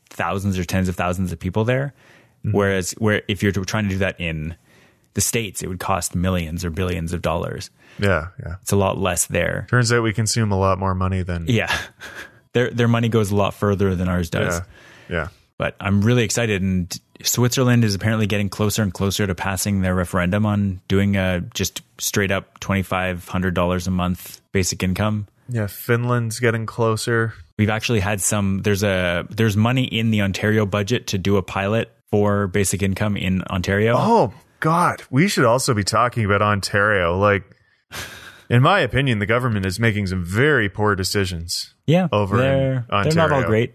thousands or tens of thousands of people there. Whereas, where if you're trying to do that in the states, it would cost millions or billions of dollars. Yeah, yeah. It's a lot less there. Turns out we consume a lot more money than Yeah, [laughs] their their money goes a lot further than ours does. yeah, yeah. But I'm really excited, and Switzerland is apparently getting closer and closer to passing their referendum on doing a just straight up twenty five hundred dollars a month basic income. Yeah, Finland's getting closer. We've actually had some. There's a there's money in the Ontario budget to do a pilot for basic income in Ontario. Oh God, we should also be talking about Ontario. Like, in my opinion, the government is making some very poor decisions. Yeah, over they're, they're not all great.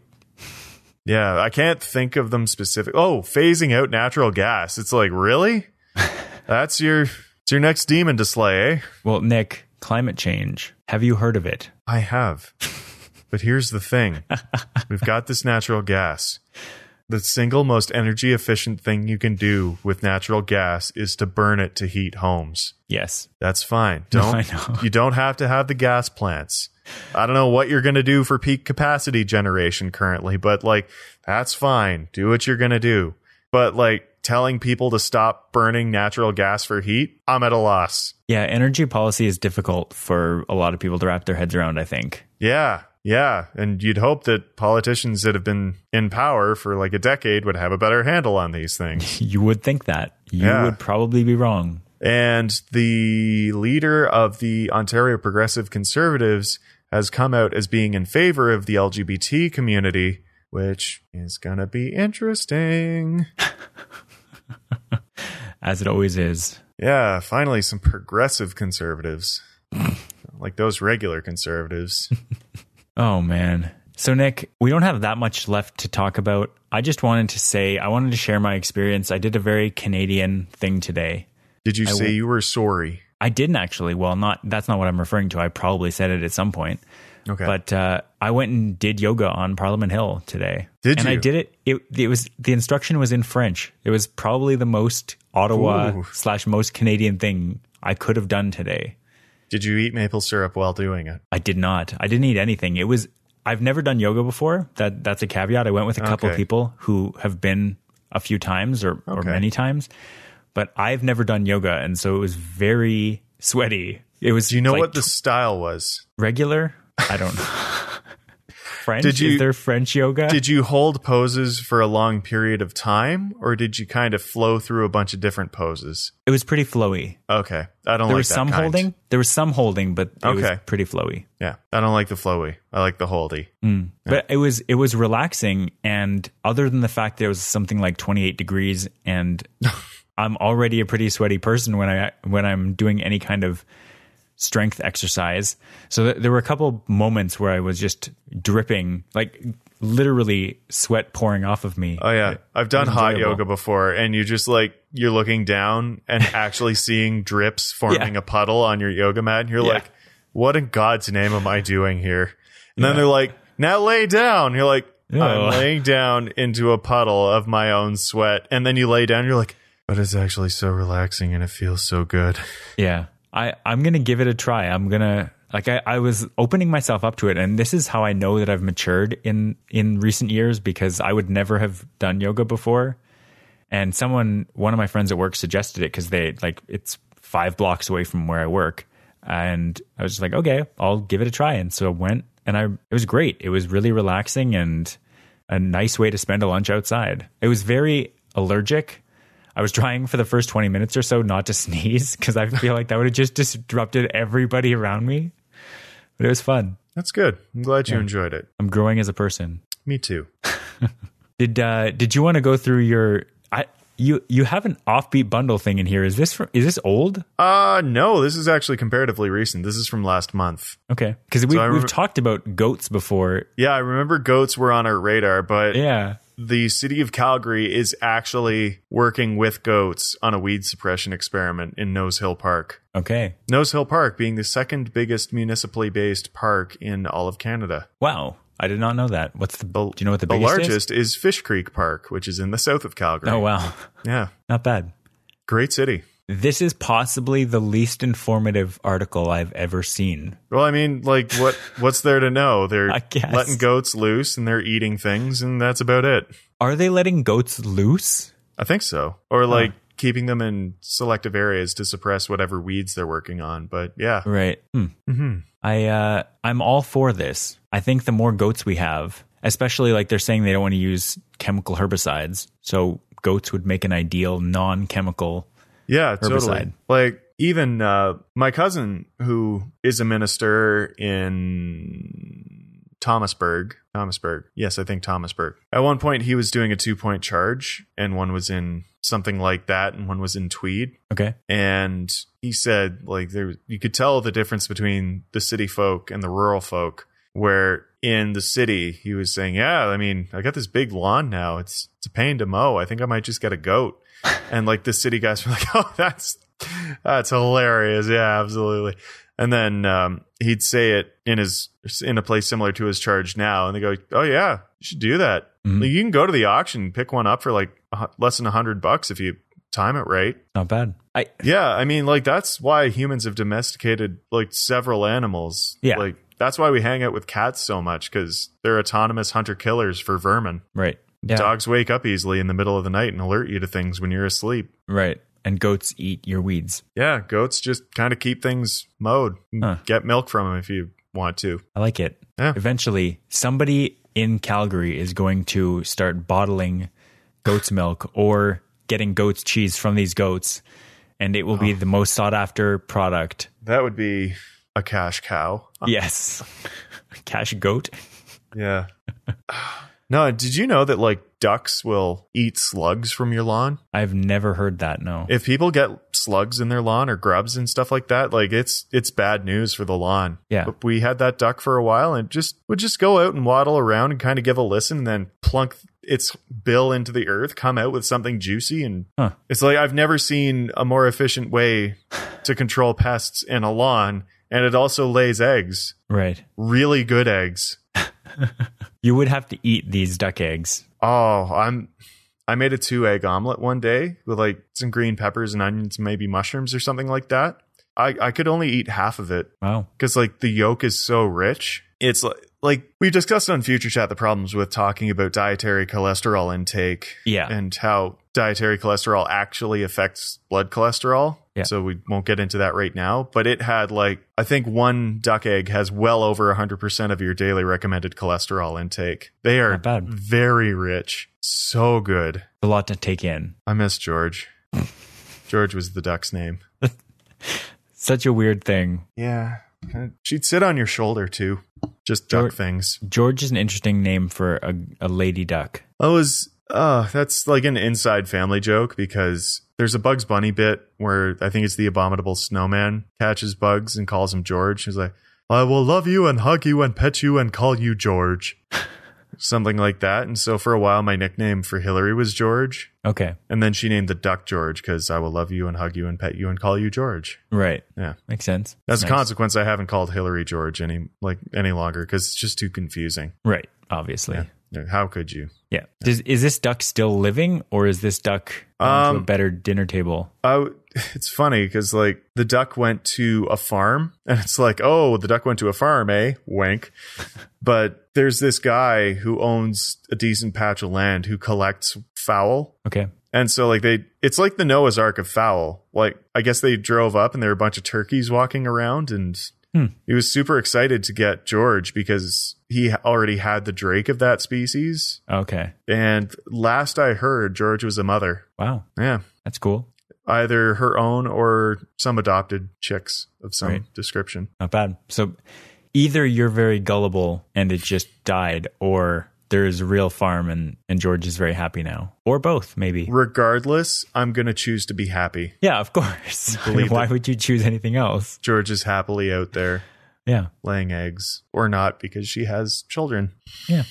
Yeah, I can't think of them specific. Oh, phasing out natural gas. It's like really? [laughs] That's your it's your next demon to slay, eh? Well, Nick, climate change. Have you heard of it? I have. But here's the thing. [laughs] We've got this natural gas. The single most energy efficient thing you can do with natural gas is to burn it to heat homes. Yes. That's fine. [laughs] Don't know. you don't have to have the gas plants. I don't know what you're going to do for peak capacity generation currently, but like that's fine. Do what you're going to do. But like telling people to stop burning natural gas for heat, I'm at a loss. Yeah, energy policy is difficult for a lot of people to wrap their heads around. I think. Yeah. Yeah, and you'd hope that politicians that have been in power for like a decade would have a better handle on these things. [laughs] You would think that. You Yeah. would probably be wrong. And the leader of the Ontario Progressive Conservatives has come out as being in favor of the LGBT community, which is going to be interesting. [laughs] As it always is. Yeah, finally, some progressive conservatives. [laughs] like those regular conservatives. [laughs] Oh man. So Nick, we don't have that much left to talk about. I just wanted to say I wanted to share my experience. I did a very Canadian thing today. Did you say you were sorry? I didn't actually. Well, not that's not what I'm referring to. I probably said it at some point. Okay. But uh, I went and did yoga on Parliament Hill today. Did and I did it. It it was the instruction was in French. It was probably the most Ottawa Ooh. slash most Canadian thing I could have done today. Did you eat maple syrup while doing it? I did not. I didn't eat anything. It was. I've never done yoga before. That that's a caveat. I went with a couple Okay. people who have been a few times or or many times, but I've never done yoga, and so it was very sweaty. It was. Do you know like what the style was? regular? I don't know. [laughs] French? Did you- Is there French yoga? Did you hold poses for a long period of time, or did you kind of flow through a bunch of different poses? it was pretty flowy. Okay, I don't There like was some kind. holding. There was some holding, but it was Okay. pretty flowy. Yeah, I don't like the flowy. I like the holdy. Hmm. But it was it was relaxing, and other than the fact that it was something like 28 degrees, and [laughs] I'm already a pretty sweaty person when I when I'm doing any kind of strength exercise. So th- there were a couple moments where I was just dripping, like literally sweat pouring off of me. Oh yeah, I've done hot yoga before, and you just like you're looking down and [laughs] actually seeing drips forming Yeah. a puddle on your yoga mat, and you're Yeah. like, "What in God's name am I doing here?" And then they're like, "Now lay down." You're like, Oh. "I'm laying down into a puddle of my own sweat," and then you lay down, you're like, "But it's actually so relaxing and it feels so good." [laughs] Yeah. I, I'm gonna give it a try. I'm gonna like I, I was opening myself up to it and this is how I know that I've matured in in recent years because I would never have done yoga before. And someone one of my friends at work suggested it because they like it's five blocks away from where I work. And I was just like, okay, I'll give it a try. And so I went and I it was great. It was really relaxing and a nice way to spend a lunch outside. It was very allergic. I was trying for the first 20 minutes or so not to [laughs] sneeze because I feel like that would have just disrupted everybody around me. But it was fun. That's good. I'm glad you enjoyed it. I'm growing as a person. Me too. [laughs] Did uh did you want to go through your I you you have an offbeat bundle thing in here. Is this from, is this old? Uh no, this is actually comparatively recent. This is from last month. Okay. Cuz we I we've remember- talked about goats before. Yeah, I remember goats were on our radar, but Yeah. The city of Calgary is actually working with goats on a weed suppression experiment in Nose Hill Park. Okay. Nose Hill Park being the second biggest municipally based park in all of Canada. Wow. I did not know that. What's the The, Do you know what the, the biggest is? largest is? Fish Creek Park, which is in the [laughs] south of Calgary. Oh wow. Yeah, Not bad. great city. This is possibly the least informative article I've ever seen. Well, I mean, like what what's there to know? They're [laughs] letting goats loose and they're eating things and that's about it. Are they letting goats loose? I think so. Or like keeping them in selective areas to suppress whatever weeds they're working on. But yeah. Right. Hmm. hmm I uh I'm all for this. I think the more goats we have, especially like they're saying they don't want to use chemical herbicides, so goats would make an ideal non-chemical. Yeah, totally. Like even uh, my cousin, who is a minister in Thomasburg, Thomasburg. Yes, I think Thomasburg. At one point, he was doing a two-point charge, and one was in something like that, and one was in Tweed. Okay. And he said, like, there you could tell the difference between the city folk and the rural folk. Where in the city, he was saying, "Yeah, I mean, I got this big lawn now. It's it's a pain to mow. I think I might just get a goat." And like the city guys were [laughs] like, "Oh, that's that's hilarious. Yeah, absolutely." And then um, he'd say it in his in a place similar to his charge now, and they go, "Oh yeah, you should do that. Mhm. Like, you can go to the auction, pick one up for like less than a hundred bucks if you time it right." Not bad. I Yeah, I mean, like that's why humans have domesticated like several animals. Yeah. like that's why we hang out with cats so much because they're autonomous hunter killers for vermin. right. Yeah. Dogs wake up easily in the middle of the night and alert you to things when you're asleep. Right. And goats eat your weeds. Yeah, goats just kind of keep things mowed. Huh. Get milk from them if you want to. I like it. Yeah. Eventually, somebody in Calgary is going to start bottling goat's milk or getting goat's cheese from these goats, and it will be Oh. the most sought after product. That would be a cash cow. Yes. [laughs] Cash goat. Yeah. [laughs] no, did you know that like ducks will eat slugs from your lawn? I've never heard that. No. if people get slugs in their lawn or grubs and stuff like that, like it's it's bad news for the lawn. Yeah. But we had that duck for a while and just would just go out and waddle around and kind of give a listen and then plunk its bill into the earth, come out with something juicy and Huh. it's like I've never seen a more efficient way to control pests in a lawn and it also lays eggs. right. Really good eggs. [laughs] You would have to eat these duck eggs. Oh, I'm I made a two egg omelet one day with like some green peppers and onions, maybe mushrooms or something like that. I, I could only eat half of it Wow. because like the yolk is so rich. It's like, like we discussed on Future Chat the problems with talking about dietary cholesterol intake Yeah. and how dietary cholesterol actually affects blood cholesterol. Yeah. So we won't get into that right now. But it had like, I think one duck egg has well over 100% of your daily recommended cholesterol intake. They are very rich. So good. A lot to take in. I miss George. [laughs] George was the duck's name. [laughs] Such a weird thing. Yeah. She'd sit on your shoulder too. Just duck George- things. George is an interesting name for a, a lady duck. Oh, I was uh that's like an inside family joke because there's a Bugs Bunny bit where I think it's the abominable snowman catches Bugs and calls him George. He's like, I will love you and hug you and pet you and call you George. [laughs] Something like that. And so for a while my nickname for Hillary was George. Okay. And then she named the duck George because I will love you and hug you and pet you and call you George. Right. Yeah. Makes sense. As a consequence, I haven't called Hillary George any like any longer because it's just too confusing. Right. Obviously. Yeah. How could you? Does, is this duck still living or is this duck gone to a Um, better dinner table? [laughs] It's funny because like the duck went to a farm [laughs] and it's like, oh, the duck went to a farm, eh? Wink. [laughs] but there's this guy who owns a decent patch of land who collects fowl. Okay. And so like they, it's like the Noah's Ark of fowl. Like I guess they drove up and there were a bunch of turkeys walking around and Hmm. he was super excited to get George because he already had the drake of that species. Okay. And last I heard, George was a mother. Wow. Yeah. That's cool. Either her own or some adopted chicks of some description. Not bad. So either you're very gullible and it just died, or there's a real farm and, and George is very happy now, or both, maybe. Regardless, I'm going to choose to be happy. Yeah, of course. [laughs] Believe Why would you choose anything else? George is happily out there Yeah. laying eggs or not because she has children. Yeah.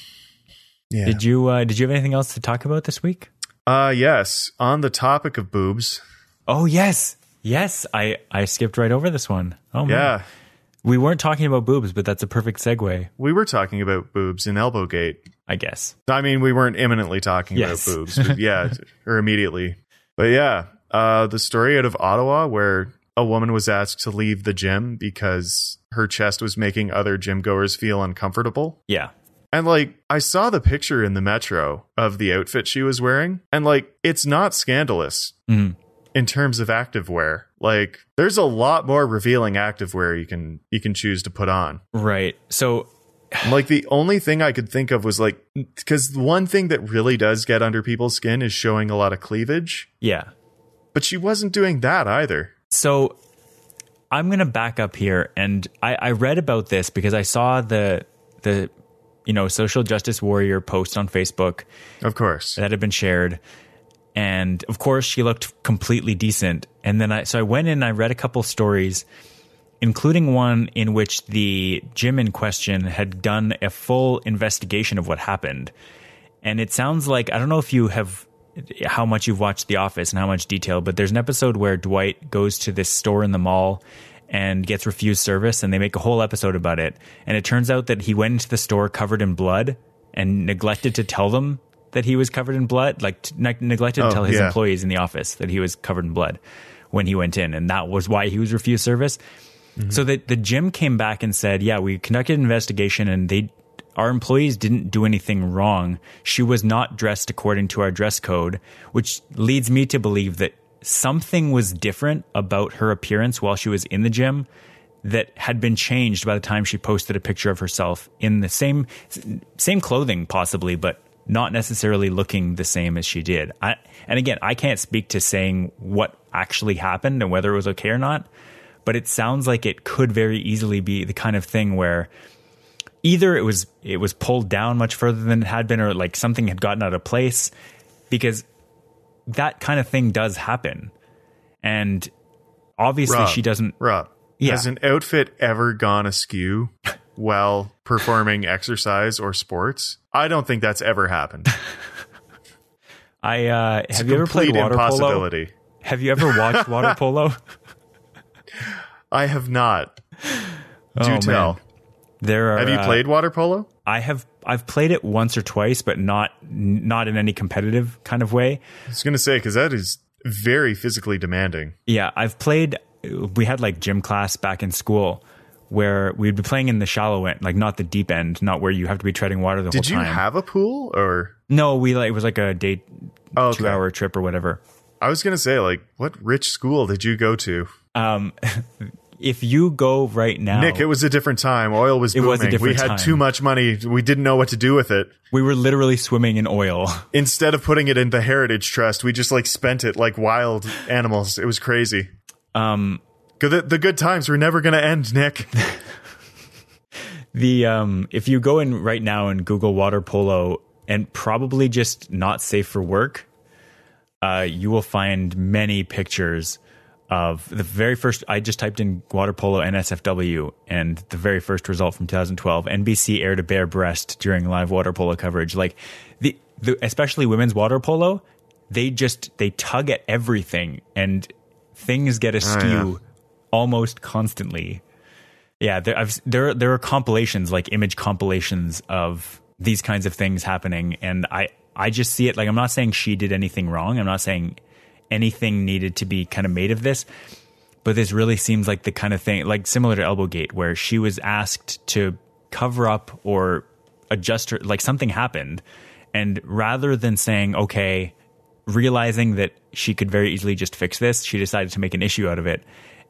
Yeah. Did you uh, did you have anything else to talk about this week? uh yes, on the topic of boobs. Oh yes, yes. I I skipped right over this one. Oh man. Yeah. We weren't talking about boobs, but that's a perfect segue, We were talking about boobs in Elbowgate. I guess. I mean, we weren't imminently talking Yes. about boobs, but yeah, [laughs] or immediately. But yeah, uh, the story out of Ottawa where a woman was asked to leave the gym because her chest was making other gym goers feel uncomfortable. Yeah. And like, I saw the picture in the metro of the outfit she was wearing, and like, it's not scandalous Mhm. in terms of activewear. Like, there's a lot more revealing activewear you can you can choose to put on. Right. So [sighs] Like the only thing I could think of was like because one thing that really does get under people's skin is showing a lot of cleavage, yeah. but she wasn't doing that either. So I'm gonna back up here, and I, I read about this because I saw the the you know social justice warrior post on Facebook Of course. that had been shared. And of course, she looked completely decent. And then I, so I went in and I read a couple stories, including one in which the gym in question had done a full investigation of what happened. And it sounds like, I don't know if you have, how much you've watched The Office and how much detail, but there's an episode where Dwight goes to this store in the mall and gets refused service and they make a whole episode about it. And it turns out that he went into the store covered in blood and neglected to tell them that he was covered in blood, like neg- neglected oh, to Oh, tell his yeah. employees in the office that he was covered in blood when he went in. And that was why he was refused service. Mm-hmm. So the, the gym came back and said, yeah, we conducted an investigation and they, our employees didn't do anything wrong. She was not dressed according to our dress code, which leads me to believe that something was different about her appearance while she was in the gym that had been changed by the time she posted a picture of herself in the same same clothing possibly but not necessarily looking the same as she did. I, and again, I can't speak to saying what actually happened and whether it was okay or not, but it sounds like it could very easily be the kind of thing where either it was it was pulled down much further than it had been or like something had gotten out of place because that kind of thing does happen. And obviously Rob, she doesn't Rob, Yeah. has an outfit ever gone askew while performing exercise or sports? I don't think that's ever happened. [laughs] I uh It's have you ever played water polo? Have you ever watched water [laughs] polo? I have not. [laughs] Do Oh, tell. man. There are Have you uh, played water polo? I have I've played it once or twice, but not not in any competitive kind of way. I was going to say because that is very physically demanding. Yeah, I've played. We had like gym class back in school where we'd be playing in the shallow end, like not the deep end, not where you have to be treading water the Did whole you have a pool or? no, we like it was like a day Oh, two okay. hour trip or whatever. I was gonna say, like, what rich school did you go to, Um, [laughs] if you go right now, Nick? It was a different time. Oil was It booming. was a different we had time. too much money. We didn't know what to do with it. we were literally swimming in oil. [laughs] Instead of putting it in the Heritage Trust, we just like spent it like wild animals. It was crazy. Um, The, the good times were never gonna end, Nick. [laughs] the um, if you go in right now and Google water polo and probably just not safe for work, uh, you will find many pictures of the very first. I just typed in water polo NSFW, and the very first result from 2012: NBC aired a bare breast during live water polo coverage. Like the, the especially women's water polo, they just they tug at everything, and things get askew almost constantly. Yeah, there, I've, there there are compilations like image compilations of these kinds of things happening, and I I just see it like I'm not saying she did anything wrong. I'm not saying anything needed to be kind of made of this, but this really seems like the kind of thing like similar to Elbowgate, where she was asked to cover up or adjust her like something happened, and rather than saying okay, realizing that she could very easily just fix this, she decided to make an issue out of it.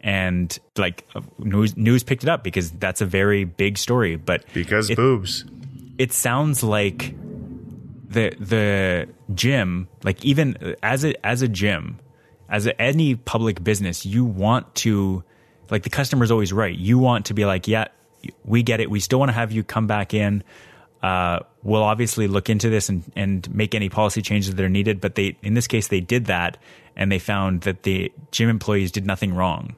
And like news, news picked it up because that's a very big story. But Because it, boobs. it sounds like the the gym, like even as a as a gym, as a, any public business, you want to like the customer's always right. You want to be like, yeah, we get it. We still want to have you come back in. Uh, we'll obviously look into this and, and make any policy changes that are needed. But they, in this case, they did that, and they found that the gym employees did nothing wrong,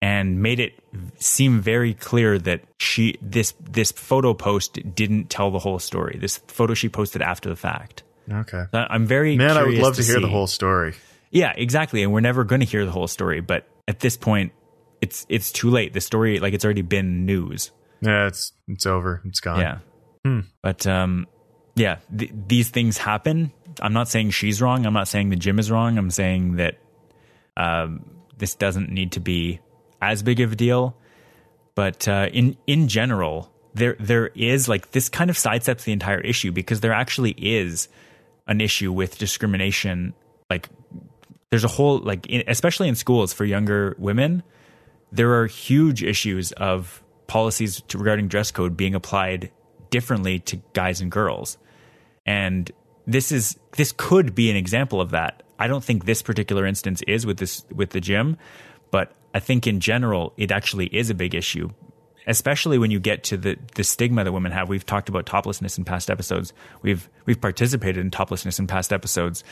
and made it seem very clear that she this this photo post didn't tell the whole story. This photo she posted after the fact. Okay. I'm very Man, I would love to, hear the whole story. yeah, exactly. And we're never going to hear the whole story. But at this point, it's it's too late. The story, like it's already been news. Yeah, it's it's over. It's gone. Yeah. But um, yeah, th- these things happen. I'm not saying she's wrong. I'm not saying the gym is wrong. I'm saying that um, this doesn't need to be as big of a deal. But uh, in in general, there there is like this kind of sidesteps the entire issue because there actually is an issue with discrimination. Like there's a whole like in, especially in schools for younger women, there are huge issues of policies regarding dress code being applied differently to guys and girls. And this is this could be an example of that. I don't think this particular instance is with this with the gym, but I think in general it actually is a big issue, especially when you get to the the stigma that women have. We've talked about toplessness in past episodes. We've we've participated in toplessness in past episodes.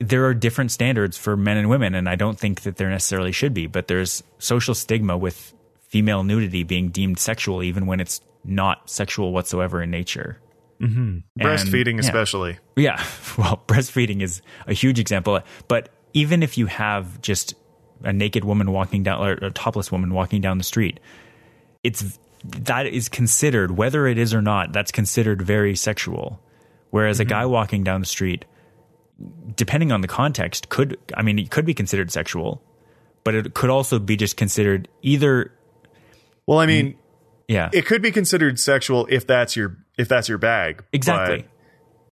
There are different standards for men and women, and I don't think that there necessarily should be. But there's social stigma with female nudity being deemed sexual, even when it's not sexual whatsoever in nature. Mm-hmm. Breastfeeding, yeah. especially. Yeah, [laughs] well, [laughs] breastfeeding is a huge example. But even if you have just a naked woman walking down, or a topless woman walking down the street, it's that is considered, whether it is or not, that's considered very sexual. Whereas a mm-hmm. guy walking down the street, depending on the context, could I mean, it could be considered sexual, but it could also be just considered either. Well, I mean, Yeah, it could be considered sexual if that's your if that's your bag. exactly.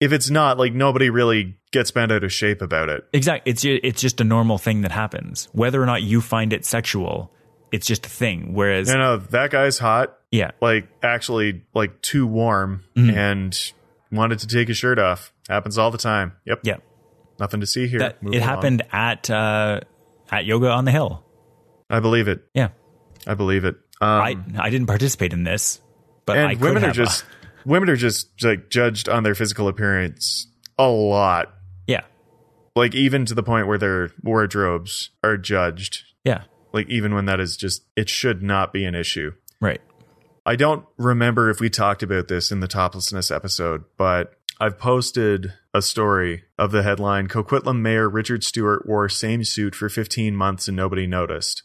If it's not, like nobody really gets bent out of shape about it. Exactly. It's it's just a normal thing that happens. Whether or not you find it sexual, it's just a thing. Whereas, You know, that guy's hot, yeah, like actually like too warm Mm-hmm. and wanted to take his shirt off. Happens all the time. Yep. Yep. Nothing to see here. that Move it along. happened at uh, at yoga on the hill. I believe it. Yeah, I believe it. Um, I I didn't participate in this, but and women are have. just women are just like judged on their physical appearance a lot. yeah, Like even to the point where their wardrobes are judged. yeah, Like even when that is just it should not be an issue. right. I don't remember if we talked about this in the toplessness episode, but I've posted a story of the headline Coquitlam Mayor Richard Stewart wore same suit for 15 months and nobody noticed.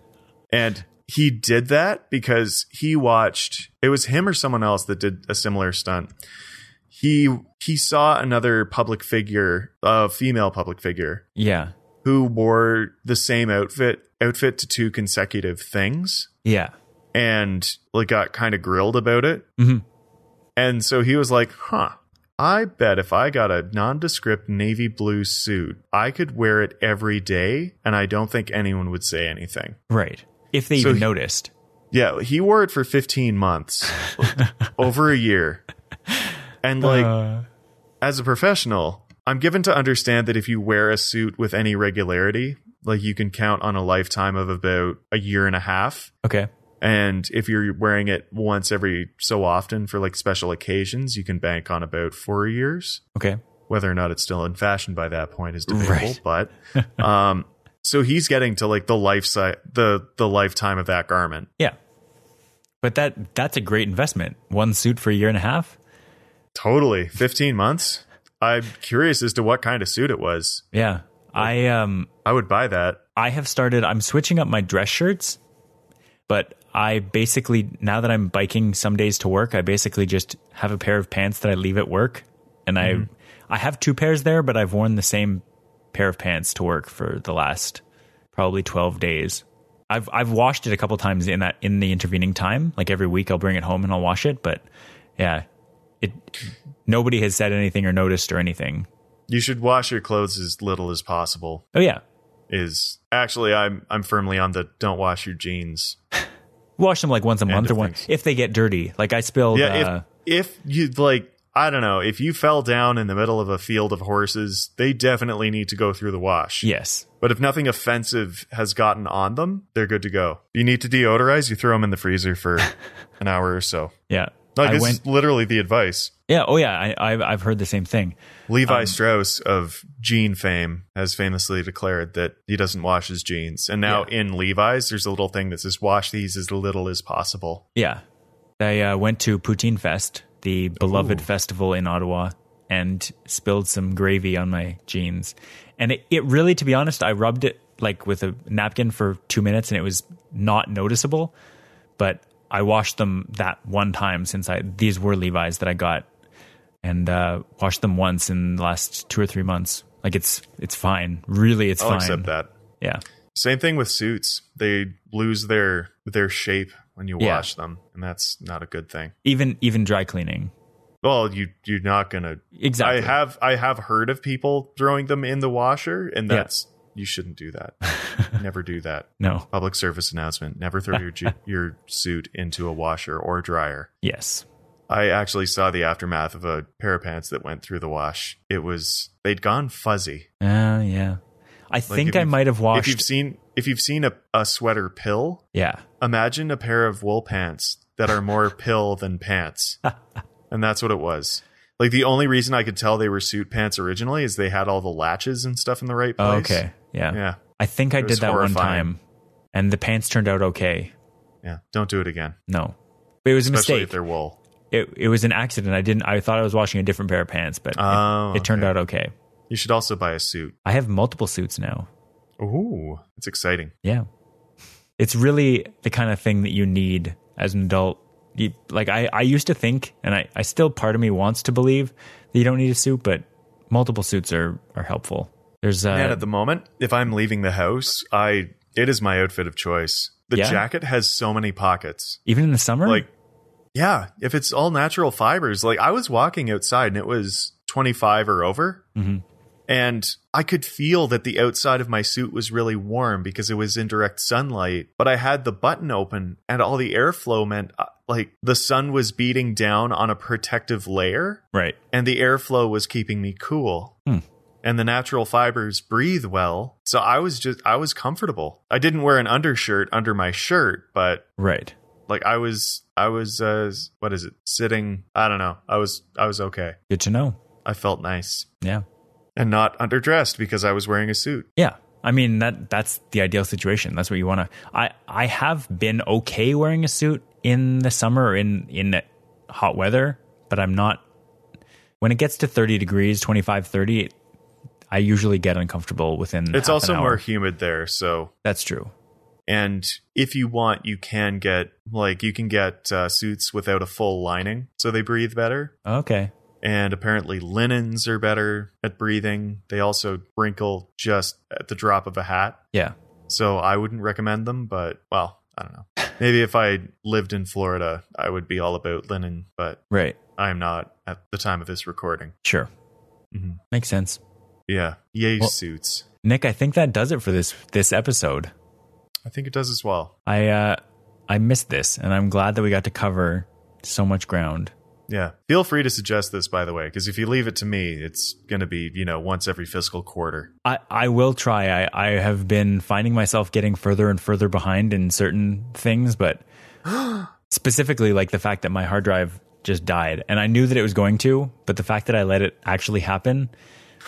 [laughs] and he did that because he watched it was him or someone else that did a similar stunt. He he saw another public figure, a female public figure, Yeah, who wore the same outfit outfit to two consecutive things yeah, and like got kind of grilled about it. Mhm. And so he was like, "Huh, I bet if I got a nondescript navy blue suit, I could wear it every day, and I don't think anyone would say anything. Right. If they So even he- noticed. Yeah, he wore it for 15 months, [laughs] over a year. And like, Uh, as a professional, I'm given to understand that if you wear a suit with any regularity, like you can count on a lifetime of about a year and a half. okay. And if you're wearing it once every so often for like special occasions, you can bank on about four years. Okay. Whether or not it's still in fashion by that point is debatable. Right. But [laughs] um, so he's getting to like the life si- the the lifetime of that garment. Yeah. But that that's a great investment. One suit for a year and a half. Totally, 15 months. I'm curious as to what kind of suit it was. Yeah. I um I would buy that. I have started I'm switching up my dress shirts, but I basically now that I'm biking some days to work, I basically just have a pair of pants that I leave at work. And I I have two pairs there, but I've worn the same pair of pants to work for the last probably 12 days. I've I've washed it a couple times in that in the intervening time. Like every week I'll bring it home and I'll wash it, but yeah. It nobody has said anything or noticed or anything. You should wash your clothes as little as possible. Oh yeah. Is actually I'm I'm firmly on the don't wash your jeans. [laughs] Wash them like once a month or things. if they get dirty. Like I spilled Yeah, uh, if if you like I don't know, if you fell down in the middle of a field of horses, they definitely need to go through the wash. yes. But if nothing offensive has gotten on them, they're good to go. You need to deodorize, you throw them in the freezer for [laughs] an hour or so. Yeah. Like I this went is literally the advice. Yeah, oh yeah, I I've I've heard the same thing. Levi Um, Strauss of jean fame has famously declared that he doesn't wash his jeans. And now in Levi's, there's a little thing that says wash these as little as possible. Yeah. I uh, went to Poutine Fest, the beloved festival in Ottawa, and spilled some gravy on my jeans. And it, it really, to be honest, I rubbed it like with a napkin for two minutes and it was not noticeable. But I washed them that one time since I these were Levi's that I got and uh, washed them once in the last two or three months. Like it's it's fine. Really it's I'll fine. accept that. Yeah. Same thing with suits. They lose their their shape when you Yeah. wash them, and that's not a good thing. Even even dry cleaning. Well, you you're not gonna. Exactly. I have I have heard of people throwing them in the washer, and Yeah. that's you shouldn't do that. [laughs] Never do that. No. Public service announcement: Never throw your ju- [laughs] your suit into a washer or dryer. Yes. I actually saw the aftermath of a pair of pants that went through the wash. It was they'd gone fuzzy. Uh, yeah. I think I might have If you've seen if you've seen a, a sweater pill, yeah. imagine a pair of wool pants that are more [laughs] pill than pants. [laughs] and that's what it was. Like the only reason I could tell they were suit pants originally is they had all the latches and stuff in the right oh, place. Oh, okay. Yeah. Yeah. I think I did that one time, and the pants turned out okay. Yeah. Don't do it again. No, but it was a Especially mistake. if they're wool. It it was an accident. I didn't. I thought I was washing a different pair of pants, but it- Oh, it, turned okay. out okay. You should also buy a suit. I have multiple suits now. Ooh, it's exciting. Yeah, it's really the kind of thing that you need as an adult. You, like I, I used to think, and I, I still part of me wants to believe that you don't need a suit, but multiple suits are are helpful. There's uh, and at the moment, if I'm leaving the house, I it is my outfit of choice. The Yeah? jacket has so many pockets. even in the summer, Like, yeah, if it's all natural fibers, like I was walking outside and it was 25 or over. Mhm. And I could feel that the outside of my suit was really warm because it was in direct sunlight. But I had the button open and all the airflow meant uh, like the sun was beating down on a protective layer right? and the airflow was keeping me cool. Hmm. And the natural fibers breathe well. So I was just, I was comfortable. I didn't wear an undershirt under my shirt, but Right. like I was, I was, uh, what is it? Sitting, I don't know. I was, I was okay. Good to know. I felt nice Yeah. And not underdressed because I was wearing a suit. Yeah. I mean that that's the ideal situation. That's what you want to I I have been okay wearing a suit in the summer or in in hot weather, but I'm not when it gets to 30 degrees, 25 30, I usually get uncomfortable within the It's also more humid there. So, That's true. and if you want, you can get, like, you can get uh, suits without a full lining. So they breathe better. Okay. And apparently linens are better at breathing. They also wrinkle just at the drop of a hat. Yeah. So I wouldn't recommend them, but well, I don't know. Maybe if I lived in Florida, I would be all about linen, but Right. I am not at the time of this recording. Sure. Mm-hmm. Makes sense. Yeah. Yay Well- suits. Nick, I think that does it for this this episode. I think it does as well. I uh I missed this and I'm glad that we got to cover so much ground. Yeah. Feel free to suggest this, by the way, because if you leave it to me, it's going to be, you know, once every fiscal quarter. I, I will try. I, I have been finding myself getting further and further behind in certain things, but [gasps] specifically like the fact that my hard drive just died. And I knew that it was going to, but the fact that I let it actually happen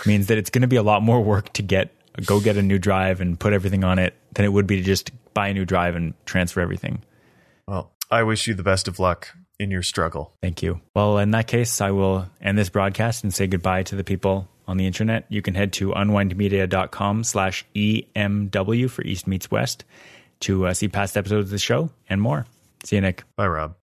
means that it's going to be a lot more work to get go get a new drive and put everything on it than it would be to just buy a new drive and transfer everything. Well, I wish you the best of luck in your struggle. Thank you. Well, in that case, I will end this broadcast and say goodbye to the people on the internet. You can head to unwindmedia.com slash EMW for East Meets West to uh, see past episodes of the show and more. See you, Nick. Bye, Rob.